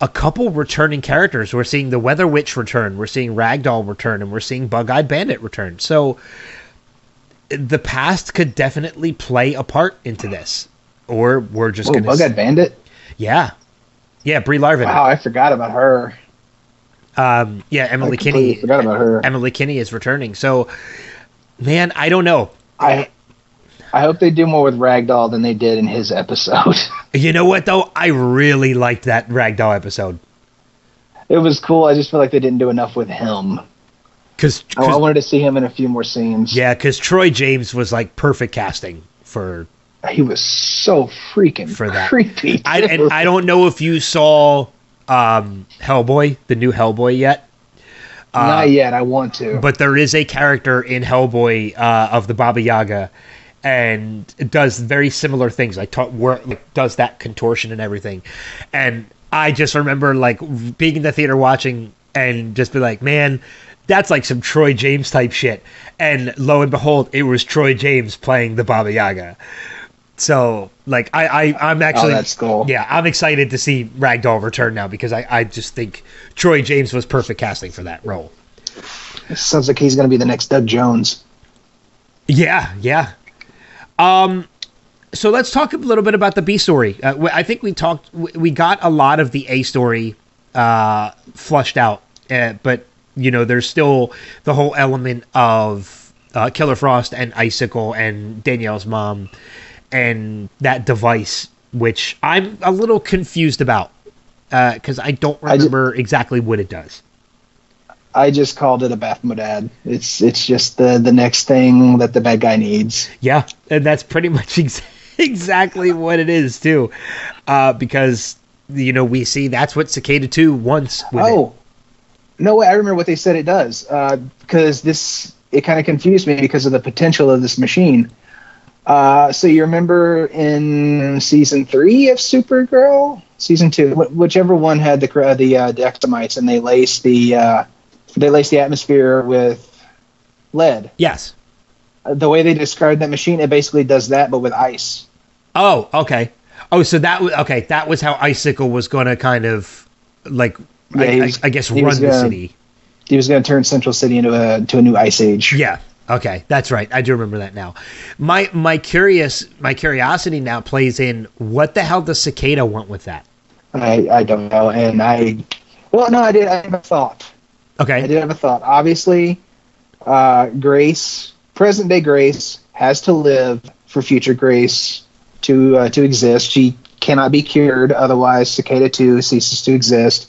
a couple returning characters. We're seeing the Weather Witch return, we're seeing Ragdoll return, and we're seeing Bug Eyed Bandit return. So the past could definitely play a part into this. Or we're just Oh, gonna Bug-Eyed Bandit. Yeah. Yeah, Brie Larvan. Wow, I forgot about her. Um yeah, Emily Kinney forgot about her. Emily Kinney is returning. So man, I don't know. I I hope they do more with Ragdoll than they did in his episode. You know what though? I really liked that Ragdoll episode. it was cool. I just feel like they didn't do enough with him. Cuz I, I wanted to see him in a few more scenes. yeah, cuz Troy James was like perfect casting for he was so freaking For that. creepy. I and I don't know if you saw um Hellboy, the new Hellboy yet. Uh, Not yet. I want to. but there is a character in Hellboy uh, of the Baba Yaga, and it does very similar things. Like, ta- work, like does that contortion and everything, and I just remember like being in the theater watching and just be like, man. That's like some Troy James type shit, and lo and behold, it was Troy James playing the Baba Yaga. So, like, I, I I'm actually oh, cool. yeah, I'm excited to see Ragdoll return now because I, I just think Troy James was perfect casting for that role. Sounds like he's going to be the next Doug Jones. Yeah, yeah. Um, so let's talk a little bit about the B story. Uh, I think we talked, we got a lot of the A story uh, flushed out, uh, but you know, there's still the whole element of uh, Killer Frost and Icicle and Danielle's mom and that device, which I'm a little confused about because I don't I ju- remember exactly what it does. I just called it a Baphomet It's it's just the the next thing that the bad guy needs. Yeah, and that's pretty much ex- exactly what it is too, uh, because you know we see that's what Cicada Two wants. With it. Oh, no way! I remember what they said it does because this it kind of confused me because of the potential of this machine. Uh, so you remember in season three of Supergirl, season two, wh- whichever one had the cr- the uh, the and they laced the uh, they laced the atmosphere with lead. Yes. Uh, The way they described that machine, it basically does that, but with ice. Oh, okay. Oh, so that was okay. That was how Icicle was going to kind of like, Yeah, I, he I- I guess, run the gonna- city. He was going to turn Central City into a to a new ice age. Yeah. Okay, that's right. I do remember that now. My my curious my curiosity now plays in what the hell does Cicada want with that? I, I don't know, and I well no, I did I have a thought. Okay, I did have a thought. Obviously, uh, Grace, present day Grace, has to live for future Grace to uh, to exist. She cannot be cured, otherwise Cicada Two ceases to exist.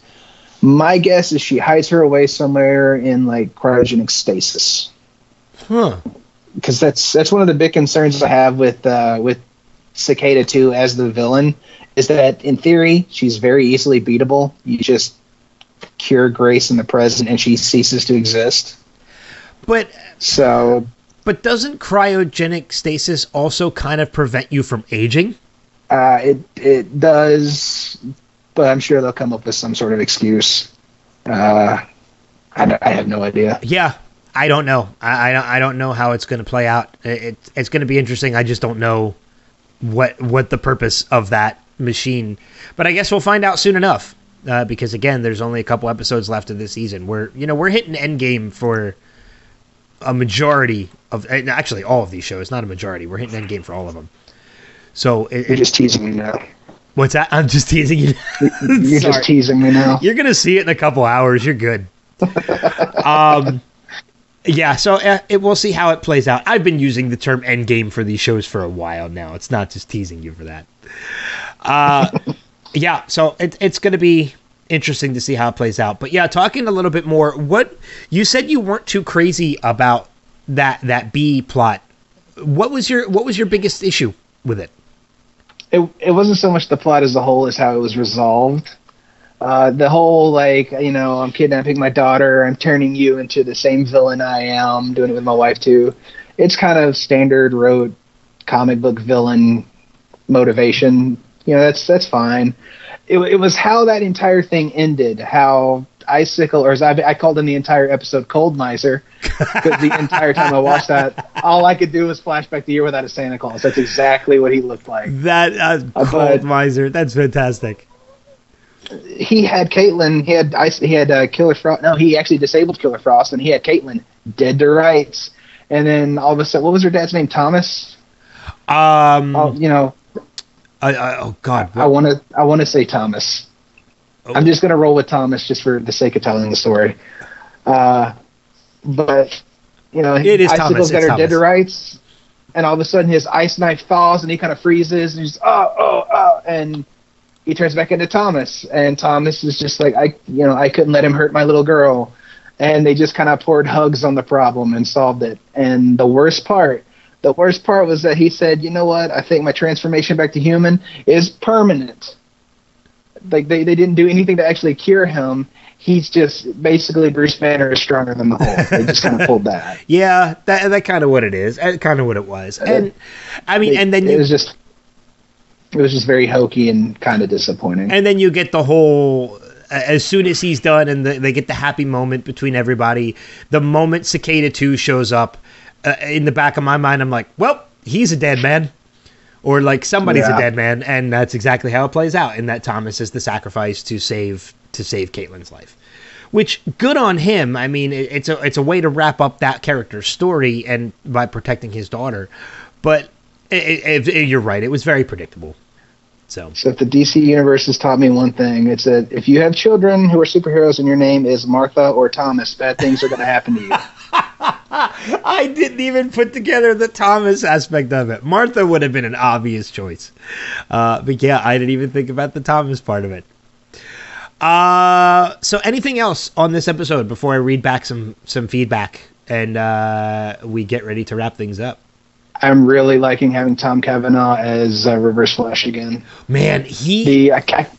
My guess is she hides her away somewhere in like cryogenic stasis Huh. because that's that's one of the big concerns I have with uh, with Cicada Two as the villain is that in theory she's very easily beatable. You just cure Grace in the present and she ceases to exist. But So but doesn't cryogenic stasis also kind of prevent you from aging? uh, it it does, but I'm sure they'll come up with some sort of excuse. Uh, I, I have no idea. Yeah, I don't know. I I don't, I don't know how it's going to play out. It, it it's going to be interesting. I just don't know what what the purpose of that machine. But I guess we'll find out soon enough. Uh, because again, there's only a couple episodes left of this season. We're you know we're hitting endgame for a majority of actually all of these shows, not a majority. We're hitting endgame for all of them. So it, You're it, just teasing me now. what's that? I'm just teasing you. You're just teasing me now. You're gonna see it in a couple hours. You're good. um, yeah. So uh, it, we'll see how it plays out. I've been using the term endgame for these shows for a while now. It's not just teasing you for that. Uh, yeah. So it, it's gonna be interesting to see how it plays out. But yeah, talking a little bit more. What you said you weren't too crazy about that that B plot. What was your what was your biggest issue with it? it, it wasn't so much the plot as a whole as how it was resolved. Uh, the whole like you know I'm kidnapping my daughter, I'm turning you into the same villain I am, doing it with my wife too. It's kind of standard road comic book villain motivation. You know that's that's fine. It, it was how that entire thing ended. How Icicle, or as I, I called him the entire episode, Cold Miser, because the entire time I watched that, all I could do was flash back the year without a Santa Claus. That's exactly what he looked like. That uh, Uh, cold but- miser. That's fantastic. He had Caitlin. He had ice. He had uh, Killer Frost. No, he actually disabled Killer Frost, and he had Caitlin dead to rights. And then all of a sudden, what was her dad's name? Thomas. Um. You know, I, I, oh God. I want to. I want to say Thomas. Oh. I'm just gonna roll with Thomas just for the sake of telling the story. Uh, but you know, It is Icicle's Thomas, got her dead to rights, and all of a sudden his ice knife falls, and he kind of freezes, and he's oh oh oh, and he turns back into Thomas, and Thomas is just like I, you know, I couldn't let him hurt my little girl, and they just kind of poured hugs on the problem and solved it. And the worst part, the worst part was that he said, you know what, I think my transformation back to human is permanent. Like they, they didn't do anything to actually cure him. He's just basically Bruce Banner is stronger than the Hulk. They just kind of pulled that. Yeah, that that kind of what it is. Kind of what it was. And I mean, and then it you was just it was just very hokey and kind of disappointing. and then you get the whole. As soon as he's done, and the, they get the happy moment between everybody, the moment Cicada Two shows up, uh, in the back of my mind, I'm like, well, he's a dead man, or like somebody's Yeah. a dead man, and that's exactly how it plays out. And that Thomas is the sacrifice to save to save Caitlin's life. which good on him. I mean, it, it's a it's a way to wrap up that character's story and by protecting his daughter. But it, it, you're right; it was very predictable. So So if the DC universe has taught me one thing, it's that if you have children who are superheroes and your name is Martha or Thomas, bad things are going to happen to you. I didn't even put together the Thomas aspect of it. Martha would have been an obvious choice, uh, but yeah, I didn't even think about the Thomas part of it. Uh, so anything else on this episode before I read back some some feedback and uh, we get ready to wrap things up? I'm really liking having Tom Cavanagh as uh, Reverse Flash again. Man, he The I, ca-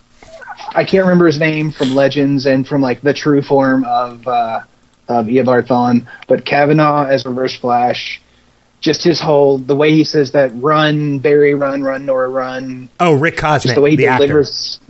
I can't remember his name from Legends and from like the true form of uh, of Eobard Thawne, but Cavanagh as Reverse Flash, just his whole the way he says that run Barry run run Nora run oh Rick Cosnett, just the way he the actor. delivers.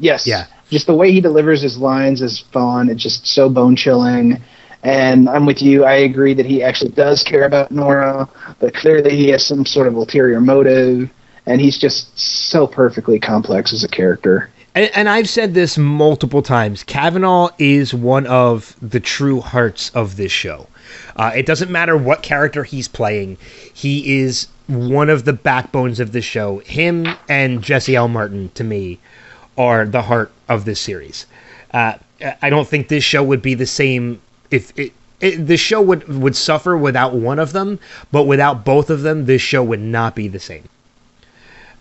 Yes. Yeah. Just the way he delivers his lines is fun. It's just so bone chilling. And I'm with you. I agree that he actually does care about Nora, but clearly he has some sort of ulterior motive, and he's just so perfectly complex as a character. And, and I've said this multiple times. Cavanagh is one of the true hearts of this show. Uh, it doesn't matter what character he's playing; he is one of the backbones of the show. Him and Jesse L. Martin, to me, are the heart of this series. Uh, I don't think this show would be the same if it it, the show would would suffer without one of them, but without both of them, this show would not be the same.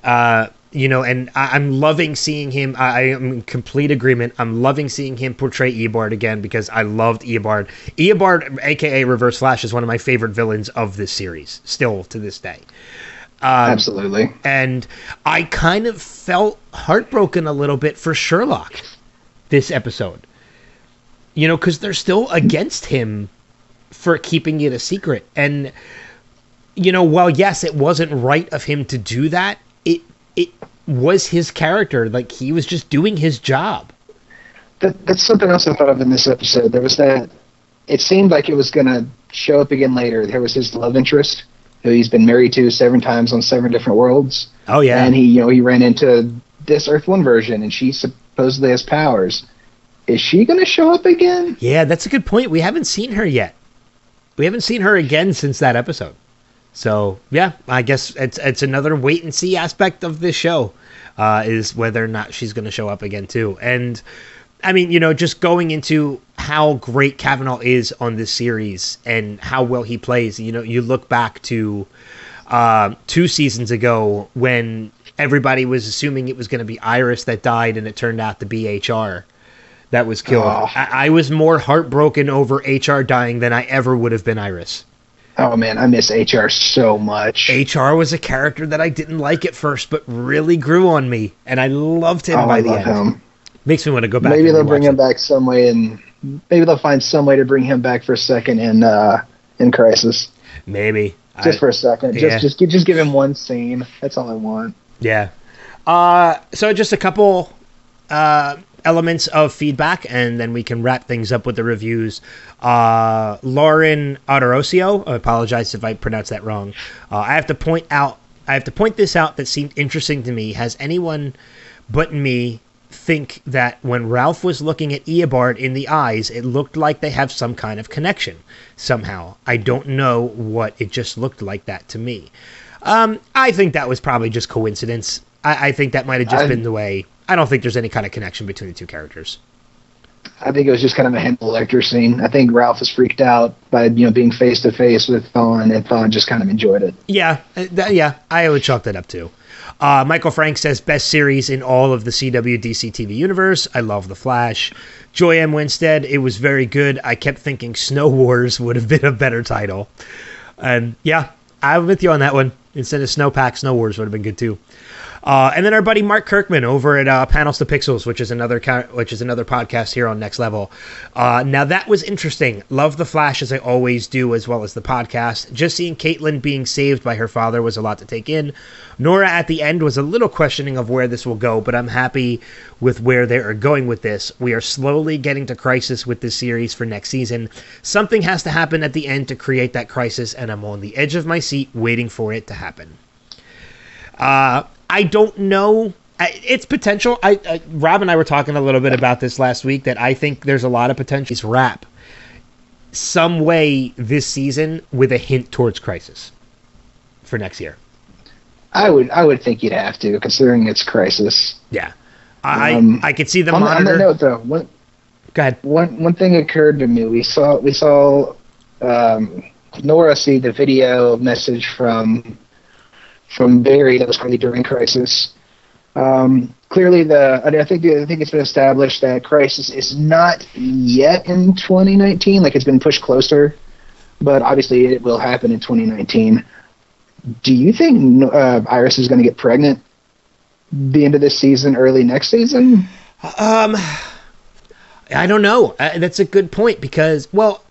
Uh, you know, and I, am loving seeing him. I, I, am in complete agreement. I'm loving seeing him portray Eobard again because I loved Eobard. Eobard, aka Reverse Flash, is one of my favorite villains of this series, still to this day. Um, Absolutely. And I kind of felt heartbroken a little bit for Sherloque this episode. You know, because they're still against him for keeping it a secret. And, you know, while yes, it wasn't right of him to do that, it it was his character. Like he was just doing his job. That, that's something else I thought of in this episode. There was that. It seemed like it was going to show up again later. There was his love interest who he's been married to seven times on seven different worlds. Oh yeah, and he you know he ran into this Earth One version, and she supposedly has powers. Is she going to show up again? Yeah, that's a good point. We haven't seen her yet. We haven't seen her again since that episode. So yeah, I guess it's it's another wait and see aspect of this show, uh, is whether or not she's going to show up again too. And I mean, you know, just going into how great Cavanagh is on this series and how well he plays. You know, you look back to uh, two seasons ago when everybody was assuming it was going to be Iris that died, and it turned out to be HR that was killed. Oh. I-, I was more heartbroken over HR dying than I ever would have been Iris. Oh man, I miss HR so much. HR was a character that I didn't like at first, but really grew on me, and I loved him oh, by I the end. Him. Makes me want to go back. Maybe they'll bring him back some way, and maybe they'll find some way to bring him back for a second in uh, in Crisis. Maybe just I, for a second. Yeah. Just just just give him one scene. That's all I want. Yeah. Uh, so just a couple uh, elements of feedback, and then we can wrap things up with the reviews. Uh, Lauren Adorosio, I apologize if I pronounced that wrong. Uh, I have to point out, I have to point this out that seemed interesting to me. Has anyone but me think that when Ralph was looking at Eobard in the eyes, it looked like they have some kind of connection somehow. I don't know what it just looked like that to me. Um, I think that was probably just coincidence. I, I think that might have just I, been the way. I don't think there's any kind of connection between the two characters. I think it was just kind of a Hannibal Lecter scene. I think Ralph was freaked out by you know being face to face with Thawne, and Thawne just kind of enjoyed it. Yeah, uh, th- yeah, I would chalk that up too. Uh, Michael Frank says best series in all of the CW DC TV universe. I love The Flash. Joy M. Winstead, it was very good. I kept thinking Snow Wars would have been a better title. And yeah, I'm with you on that one. Instead of Snowpack, Snow Wars would have been good too. Uh, and then our buddy Mark Kirkman over at uh, Panels to Pixels, which is another which is another podcast here on Next Level. Uh, now that was interesting. Love the Flash as I always do, as well as the podcast. Just seeing Caitlin being saved by her father was a lot to take in. Nora at the end was a little questioning of where this will go, but I'm happy with where they are going with this. We are slowly getting to crisis with this series for next season. Something has to happen at the end to create that crisis, and I'm on the edge of my seat waiting for it to happen. Uh, I don't know. It's potential. I, I Rob and I were talking a little bit about this last week. That I think there's a lot of potential. It's wrap some way this season with a hint towards crisis for next year. I would I would think you'd have to, considering it's crisis. Yeah, I um, I could see the on, monitor. On that note, though, one, go ahead. One one thing occurred to me. We saw we saw um, Nora see the video message from from Barry that was probably during Crisis. Um, clearly, the I think I think it's been established that Crisis is not yet in 2019. Like it's been pushed closer, but obviously it will happen in 2019. Do you think uh, Iris is going to get pregnant the end of this season, early next season? Um, I don't know. Uh, that's a good point because, well,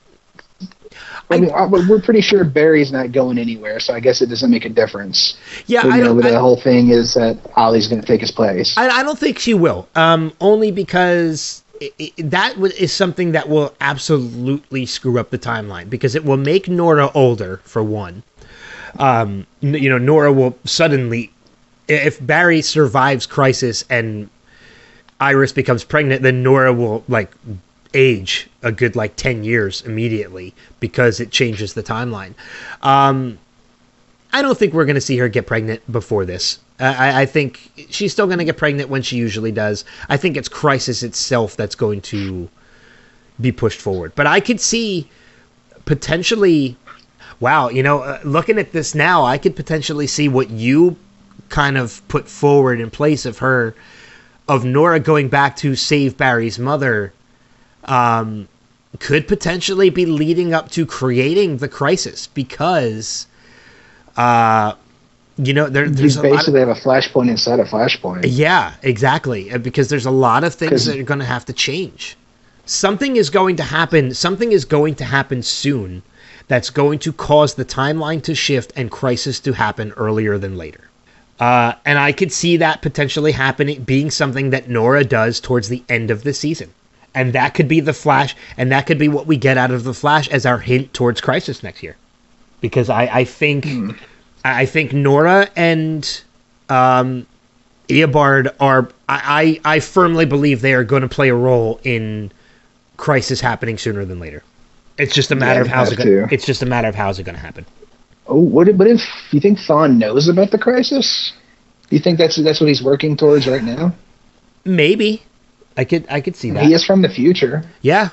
I mean, uh, we're pretty sure Barry's not going anywhere, so I guess it doesn't make a difference. Yeah, I know, the I, whole thing is that Ollie's going to take his place. I, I, don't think she will. Um, only because it, it, that is something that will absolutely screw up the timeline because it will make Nora older for one. Um, you know, Nora will suddenly, if Barry survives Crisis and Iris becomes pregnant, then Nora will like age a good like 10 years immediately because it changes the timeline. Um, I don't think we're going to see her get pregnant before this. I, I think she's still going to get pregnant when she usually does. I think it's Crisis itself that's going to be pushed forward. But I could see potentially, wow, you know, uh, looking at this now, I could potentially see what you kind of put forward in place of her, of Nora going back to save Barry's mother, um, could potentially be leading up to creating the crisis because, uh, you know, there, You there's a lot of, basically have a flashpoint inside a flashpoint. yeah, exactly. uh, Because there's a lot of things that are going to have to change. Something is going to happen. Something is going to happen soon that's going to cause the timeline to shift and crisis to happen earlier than later. Uh, and I could see that potentially happening, being something that Nora does towards the end of the season. And that could be the Flash, and that could be what we get out of the Flash as our hint towards Crisis next year. Because I, I think, I I think Nora and um, Eobard are. I, I I firmly believe they are going to play a role in Crisis happening sooner than later. It's just a matter Yeah, of how's it. Gonna, it's just a matter of how's it going to happen. Oh, what if, what if you think Thawne knows about the crisis? You think that's that's what he's working towards right now? Maybe I could I could see that. He is from the future. Yeah,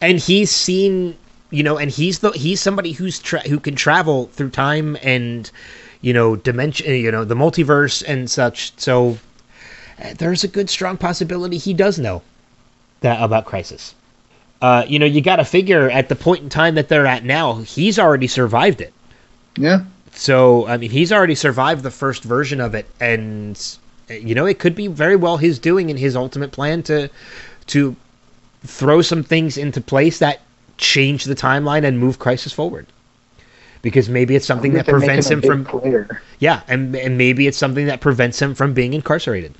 and he's seen you know, and he's the he's somebody who's tra- who can travel through time and you know dimension, you know, the multiverse and such. So uh, there's a good strong possibility he does know that about Crisis. Uh, you know, you got to figure at the point in time that they're at now, he's already survived it. Yeah. So I mean, he's already survived the first version of it, and uh, you know, it could be very well his doing in his ultimate plan to to throw some things into place that change the timeline and move Crisis forward. Because maybe it's something that prevents him a big from player. yeah, and and maybe it's something that prevents him from being incarcerated.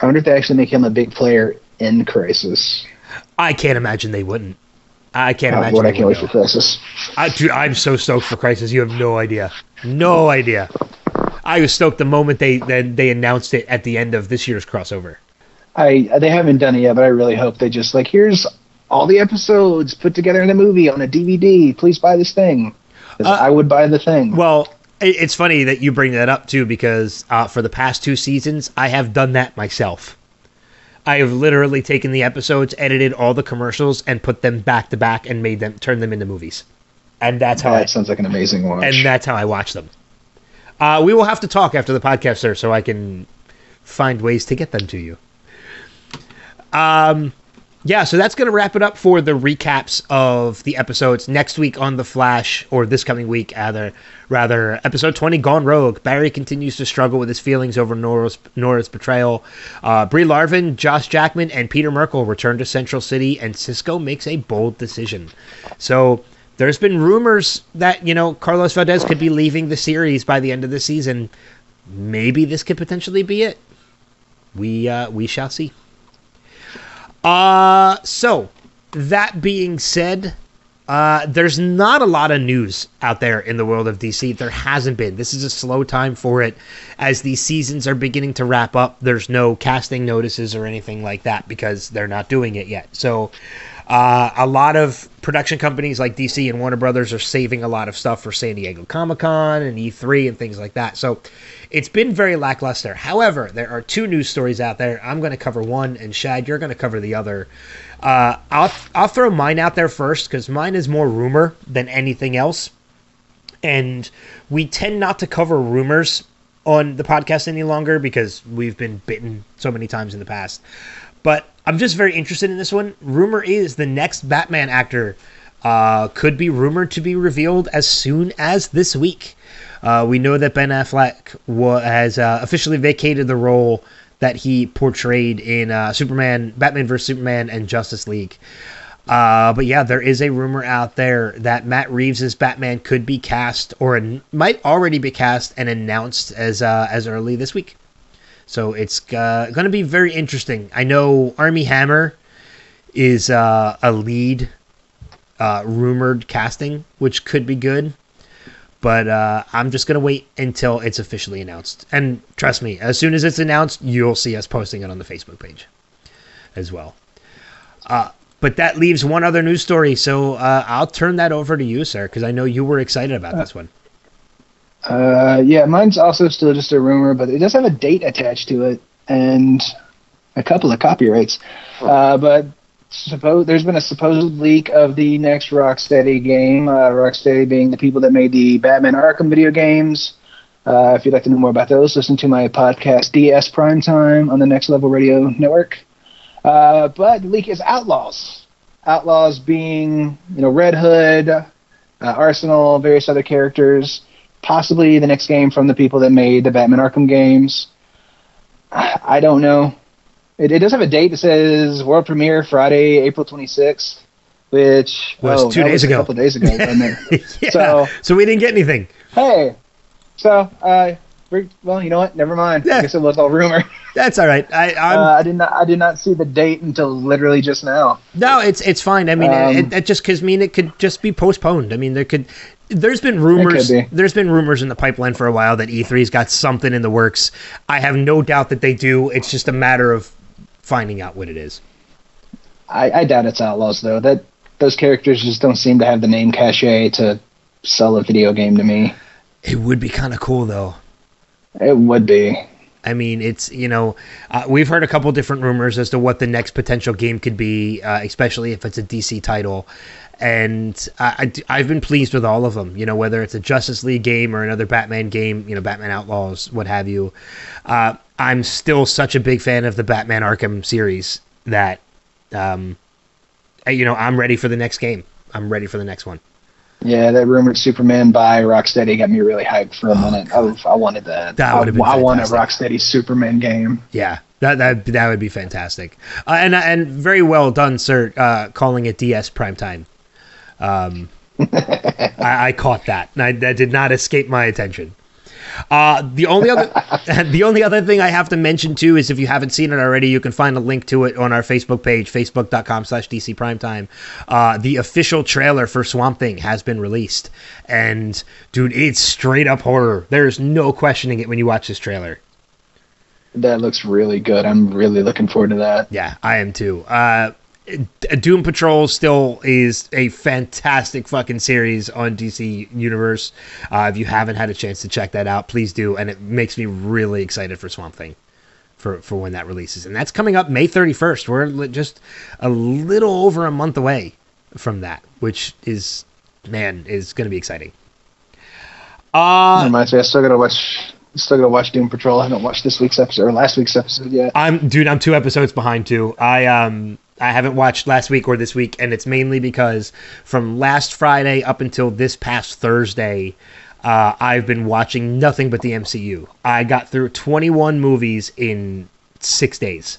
I wonder if they actually make him a big player in Crisis. I can't imagine they wouldn't. I can't Oh, imagine. what I can't wait for. Crisis. I, dude, I'm so stoked for Crisis. You have no idea. No idea. I was stoked the moment they then they announced it at the end of this year's crossover. I they haven't done it yet, but I really hope they just like here's all the episodes put together in a movie on a DVD. Please buy this thing. Uh, I would buy the thing. Well, it's funny that you bring that up too, because uh, for the past two seasons, I have done that myself. I have literally taken the episodes, edited all the commercials, and put them back to back, and made them turn them into movies. And that's how I, that sounds like an amazing watch. and that's how I watch them. Uh, we will have to talk after the podcast, sir, so I can find ways to get them to you. Um, yeah, so that's going to wrap it up for the recaps of the episodes next week on the Flash, or this coming week, rather. Rather, episode twenty, Gone Rogue. Barry continues to struggle with his feelings over Nora's, Nora's betrayal. Uh, Brie Larvan, Joss Jackam, and Peter Merkel return to Central City, and Cisco makes a bold decision. So there's been rumors that you know Carlos Valdes could be leaving the series by the end of the season. Maybe this could potentially be it. We uh, we shall see. Uh, so that being said, uh, there's not a lot of news out there in the world of DC. There hasn't been. This is a slow time for it as these seasons are beginning to wrap up. There's no casting notices or anything like that because they're not doing it yet. So, uh, a lot of production companies like DC and Warner Brothers are saving a lot of stuff for San Diego Comic Con and E3 and things like that. So, it's been very lackluster. However, there are two news stories out there. I'm going to cover one, and Shad, you're going to cover the other. Uh, I'll I'll throw mine out there first because mine is more rumor than anything else, and we tend not to cover rumors on the podcast any longer because we've been bitten so many times in the past. But I'm just very interested in this one. Rumor is the next Batman actor uh, could be rumored to be revealed as soon as this week. Uh, we know that Ben Affleck wa- has uh, officially vacated the role that he portrayed in uh, Superman, Batman vs Superman, and Justice League. Uh, but yeah, there is a rumor out there that Matt Reeves' Batman could be cast, or an- might already be cast and announced as uh, as early this week. So it's uh, going to be very interesting. I know Armie Hammer is uh, a lead uh, rumored casting, which could be good. But uh, I'm just gonna wait until it's officially announced. And trust me, as soon as it's announced, you'll see us posting it on the Facebook page as well. Uh, but that leaves one other news story, so uh, I'll turn that over to you, sir, because I know you were excited about this one. Uh, yeah, mine's also still just a rumor, but it does have a date attached to it and a couple of copyrights. Uh, but suppose there's been a supposed leak of the next Rocksteady game. Uh, Rocksteady being the people that made the Batman Arkham video games. Uh, if you'd like to know more about those, listen to my podcast DS Prime Time on the Next Level Radio Network. Uh, but the leak is Outlaws. Outlaws being you know Red Hood, uh, Arsenal, various other characters. Possibly the next game from the people that made the Batman Arkham games. I don't know. It, it does have a date that says world premiere Friday, April 26th, which Was oh, two days ago. A couple days ago. yeah. So- So, we didn't get anything. hey, so uh, well, you know what? Never mind. Yeah. I guess it was all rumor. That's all right. I, I'm Uh, I did not. I did not see the date until literally just now. no, it's it's fine. I mean, Um, it, it just because I mean it could just be postponed. I mean, there could. There's been rumors. be. There's been rumors in the pipeline for a while that E3's got something in the works. I have no doubt that they do. It's just a matter of finding out what it is. I, I doubt it's Outlaws though. That those characters just don't seem to have the name cachet to sell a video game to me. It would be kind of cool though. It would be. I mean, it's you know, uh, we've heard a couple different rumors as to what the next potential game could be, uh, especially if it's a DC title. And I, have been pleased with all of them. You know, whether it's a Justice League game or another Batman game, you know, Batman Outlaws, what have you. Uh, I'm still such a big fan of the Batman Arkham series that, um, you know, I'm ready for the next game. I'm ready for the next one. Yeah, that rumored Superman by Rocksteady got me really hyped for a minute. I, I wanted that. Oh, That would've been I, I want a. Rocksteady Superman game. Yeah, that that that would be fantastic, uh, and and very well done, sir. Uh, calling it DS primetime. Um, I, I caught that. I, that did not escape my attention. Uh, the only other the only other thing I have to mention too is if you haven't seen it already, you can find a link to it on our Facebook page, facebook.com slash DC Primetime. Uh, the official trailer for Swamp Thing has been released. And dude, it's straight up horror. There's no questioning it when you watch this trailer. That looks really good. I'm really looking forward to that. Yeah, I am too. Uh, Doom Patrol still is a fantastic fucking series on DC Universe. Uh, if you haven't had a chance to check that out, please do. And it makes me really excited for Swamp Thing for, for when that releases. And that's coming up May 31st. We're just a little over a month away from that, which is, man, is going to be exciting. Uh, Reminds me, I still gotta watch. Still gotta watch Doom Patrol. I haven't watched this week's episode or last week's episode yet. I'm dude. I'm two episodes behind too. I um I haven't watched last week or this week, and it's mainly because from last Friday up until this past Thursday, uh, I've been watching nothing but the MCU. I got through 21 movies in six days,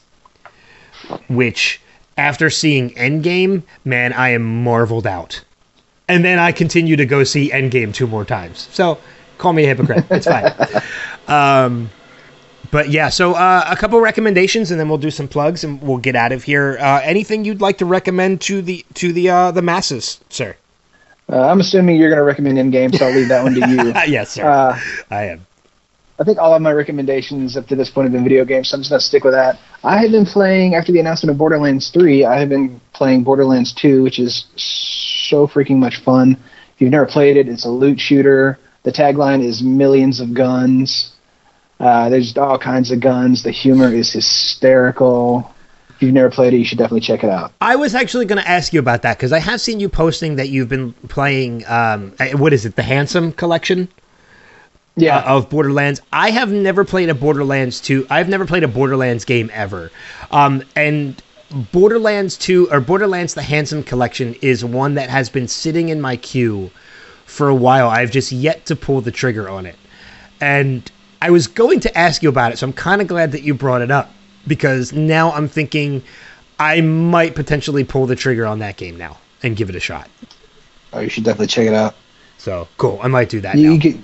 which after seeing Endgame, man, I am marveled out. And then I continue to go see Endgame two more times. So call me a hypocrite. It's fine. um, but yeah, so uh, a couple recommendations, and then we'll do some plugs, and we'll get out of here. Uh, anything you'd like to recommend to the to the uh, the masses, sir? Uh, I'm assuming you're gonna recommend Endgame, so I'll leave that one to you. yes, sir. Uh, I am. I think all of my recommendations up to this point have been video games, so I'm just gonna stick with that. I have been playing after the announcement of Borderlands 3. I have been playing Borderlands 2, which is so freaking much fun. If you've never played it, it's a loot shooter. The tagline is millions of guns. Uh, there's all kinds of guns. The humor is hysterical. If you've never played it, you should definitely check it out. I was actually going to ask you about that because I have seen you posting that you've been playing. Um, uh, what is it? The Handsome Collection Yeah, uh, of Borderlands. I have never played a Borderlands 2. I've never played a Borderlands game ever. Um, and Borderlands 2 or Borderlands the Handsome Collection is one that has been sitting in my queue for a while. I've just yet to pull the trigger on it. And I was going to ask you about it, so I'm kind of glad that you brought it up because now I'm thinking I might potentially pull the trigger on that game now and give it a shot. oh, you should definitely check it out. So cool. I might do that You, now. you could,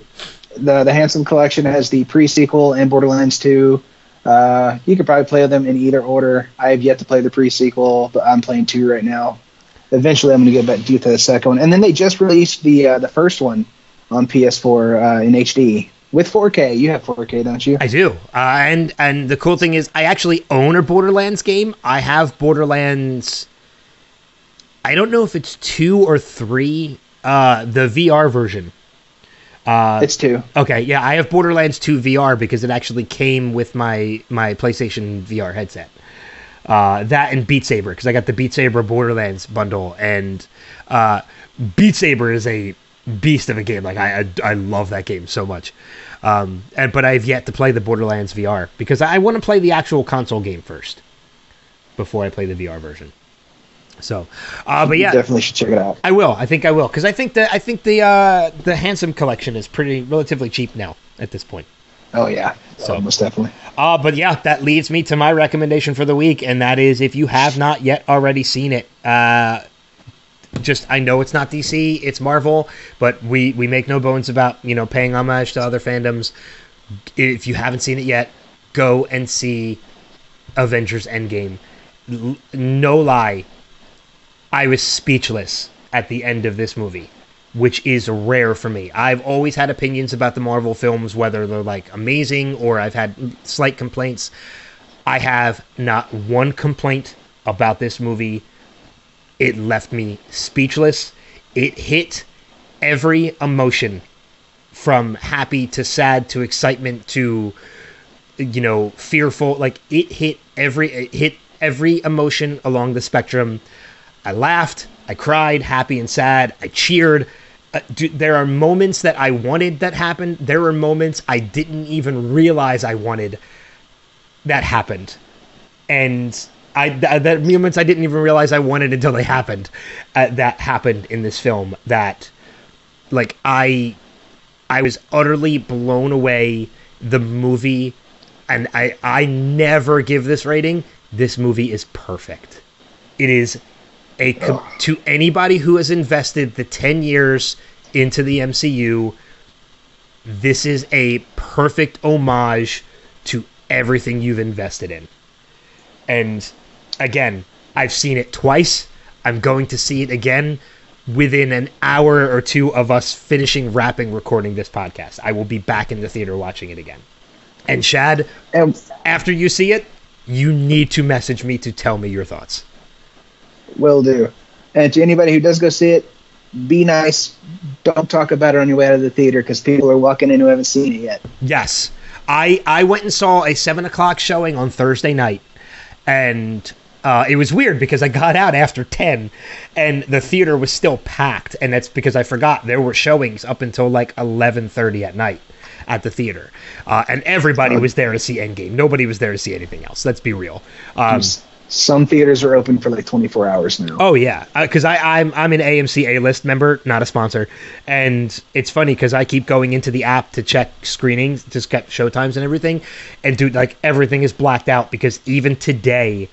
the the Handsome Collection has the pre-sequel and Borderlands 2. Uh, you could probably play them in either order. I have yet to play the pre-sequel, but I'm playing two right now. Eventually, I'm going to get back to the second one, and then they just released the uh, the first one on PS4 uh, in HD with 4K. You have 4K, don't you? I do, uh, and and the cool thing is, I actually own a Borderlands game. I have Borderlands. I don't know if it's two or three. Uh, the VR version. Uh, it's two. okay, yeah, I have Borderlands 2 VR because it actually came with my my PlayStation VR headset. Uh, that and Beat Saber because I got the Beat Saber Borderlands bundle, and uh, Beat Saber is a beast of a game. Like I, I, I love that game so much. Um, and but I've yet to play the Borderlands VR because I want to play the actual console game first before I play the VR version. So, uh, but yeah, You definitely should check it out. I will. I think I will because I think the I think the uh, the handsome collection is pretty relatively cheap now at this point. Oh yeah, So- so most definitely. Uh, but yeah, that leads me to my recommendation for the week, and that is if you have not yet already seen it, uh, just I know it's not DC, it's Marvel, but we we make no bones about you know paying homage to other fandoms. If you haven't seen it yet, go and see Avengers Endgame. L- no lie, I was speechless at the end of this movie, which is rare for me. I've always had opinions about the Marvel films, whether they're like amazing or I've had slight complaints. I have not one complaint about this movie. It left me speechless. It hit every emotion from happy to sad to excitement to you know fearful. Like it hit every it hit every emotion along the spectrum. I laughed i cried happy and sad. I cheered. Uh, do, there are moments that i wanted that happened. There are moments i didn't even realize i wanted that happened. And I th- that moments I didn't even realize I wanted until they happened. Uh, that happened in this film. That like I I was utterly blown away. The movie, and I I never give this rating. This movie is perfect. It is a com- to anybody who has invested the 10 years into the MCU this is a perfect homage to everything you've invested in. And again, I've seen it twice. I'm going to see it again within an hour or two of us finishing wrapping recording this podcast. I will be back in the theater watching it again. And Shad, And after you see it, you need to message me to tell me your thoughts. will do. And to anybody who does go see it, be nice. Don't talk about it on your way out of the theater because people are walking in who haven't seen it yet. Yes, I I went and saw a seven o'clock showing on Thursday night, and uh, it was weird because I got out after ten, and the theater was still packed, and that's because I forgot there were showings up until like eleven thirty at night at the theater, uh, and everybody was there to see Endgame. Nobody was there to see anything else. Let's be real. Um, Some theaters are open for like 24 hours now. Oh yeah, because I I'm I'm an AMC A list member, not a sponsor, and it's funny because I keep going into the app to check screenings, to check showtimes and everything, and dude, like everything is blacked out because even today,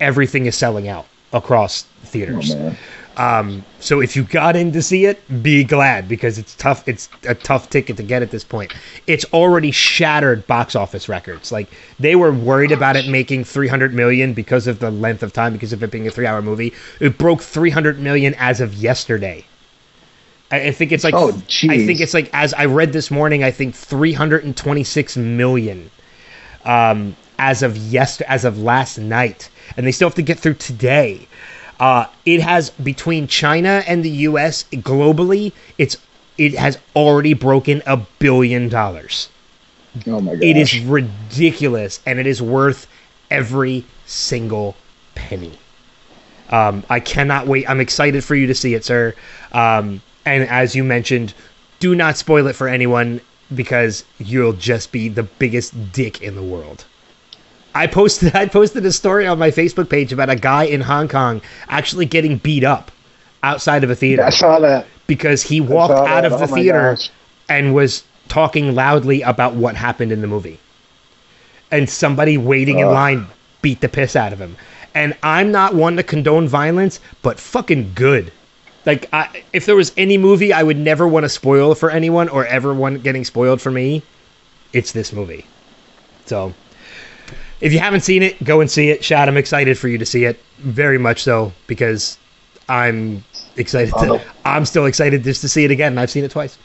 everything is selling out across theaters. Oh. Um, so if you got in to see it, be glad because it's tough. It's a tough ticket to get at this point. It's already shattered box office records. Like they were worried about it making 300 million because of the length of time, because of it being a three-hour movie. It broke 300 million as of yesterday. I, I think it's like Oh, I think it's like as I read this morning, I think 326 million um, as of yes as of last night, and they still have to get through today. Uh, it has between China and the U.S. globally, it's it has already broken a billion dollars. Oh my gosh. It is ridiculous, and it is worth every single penny. Um, I cannot wait. I'm excited for you to see it, sir. Um, and as you mentioned, do not spoil it for anyone because you'll just be the biggest dick in the world. I posted I posted a story on my Facebook page about a guy in Hong Kong actually getting beat up outside of a theater I saw that. because he walked out of oh the Oh theater and was talking loudly about what happened in the movie. And somebody waiting in line beat the piss out of him. And I'm not one to condone violence, but fucking good. Like, I, if there was any movie I would never want to spoil for anyone or ever want getting spoiled for me, it's this movie. So, if you haven't seen it, go and see it. Shad, I'm excited for you to see it. Very much so, because I'm excited. To, Oh. I'm still excited just to see it again. I've seen it twice.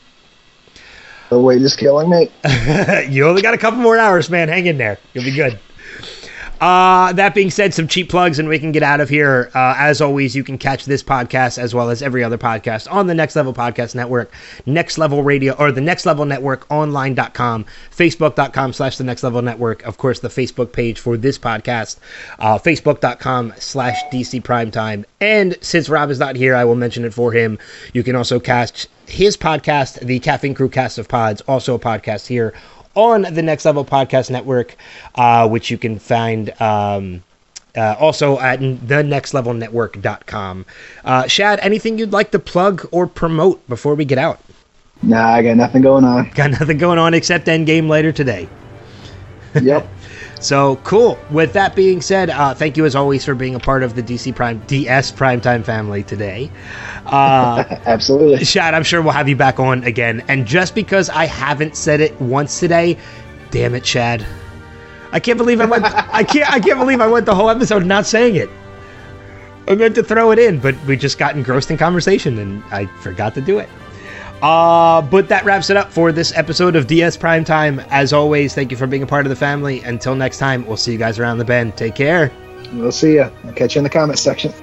The wait is killing me. you only got a couple more hours, man. Hang in there. You'll be good. Uh, that being said, some cheap plugs and we can get out of here. Uh, as always, you can catch this podcast as well as every other podcast on the Next Level Podcast Network, Next Level Radio, or the Next Level Network online.com, facebook.com slash the Next Level Network. Of course, the Facebook page for this podcast, uh, facebook.com slash DC Primetime. And since Rob is not here, I will mention it for him. You can also catch his podcast, the Caffeine Crew Cast of Pods, also a podcast here on the Next Level Podcast Network, uh, which you can find um, uh, also at thenextlevelnetwork.com. Uh, Shad, anything you'd like to plug or promote before we get out? Nah, I got nothing going on. Got nothing going on except Endgame later today. Yep. So cool. With that being said, uh, thank you as always for being a part of the DC Prime DS Primetime family today. Uh, Absolutely. Shad, I'm sure we'll have you back on again. And just because I haven't said it once today, damn it, Shad. I can't believe I went. I can't. I can't believe I went the whole episode not saying it. I meant to throw it in, but we just got engrossed in conversation and I forgot to do it. Uh, but that wraps it up for this episode of DS Prime Time. As always, thank you for being a part of the family. Until next time, we'll see you guys around the bend. Take care. We'll see you. Catch you in the comments section.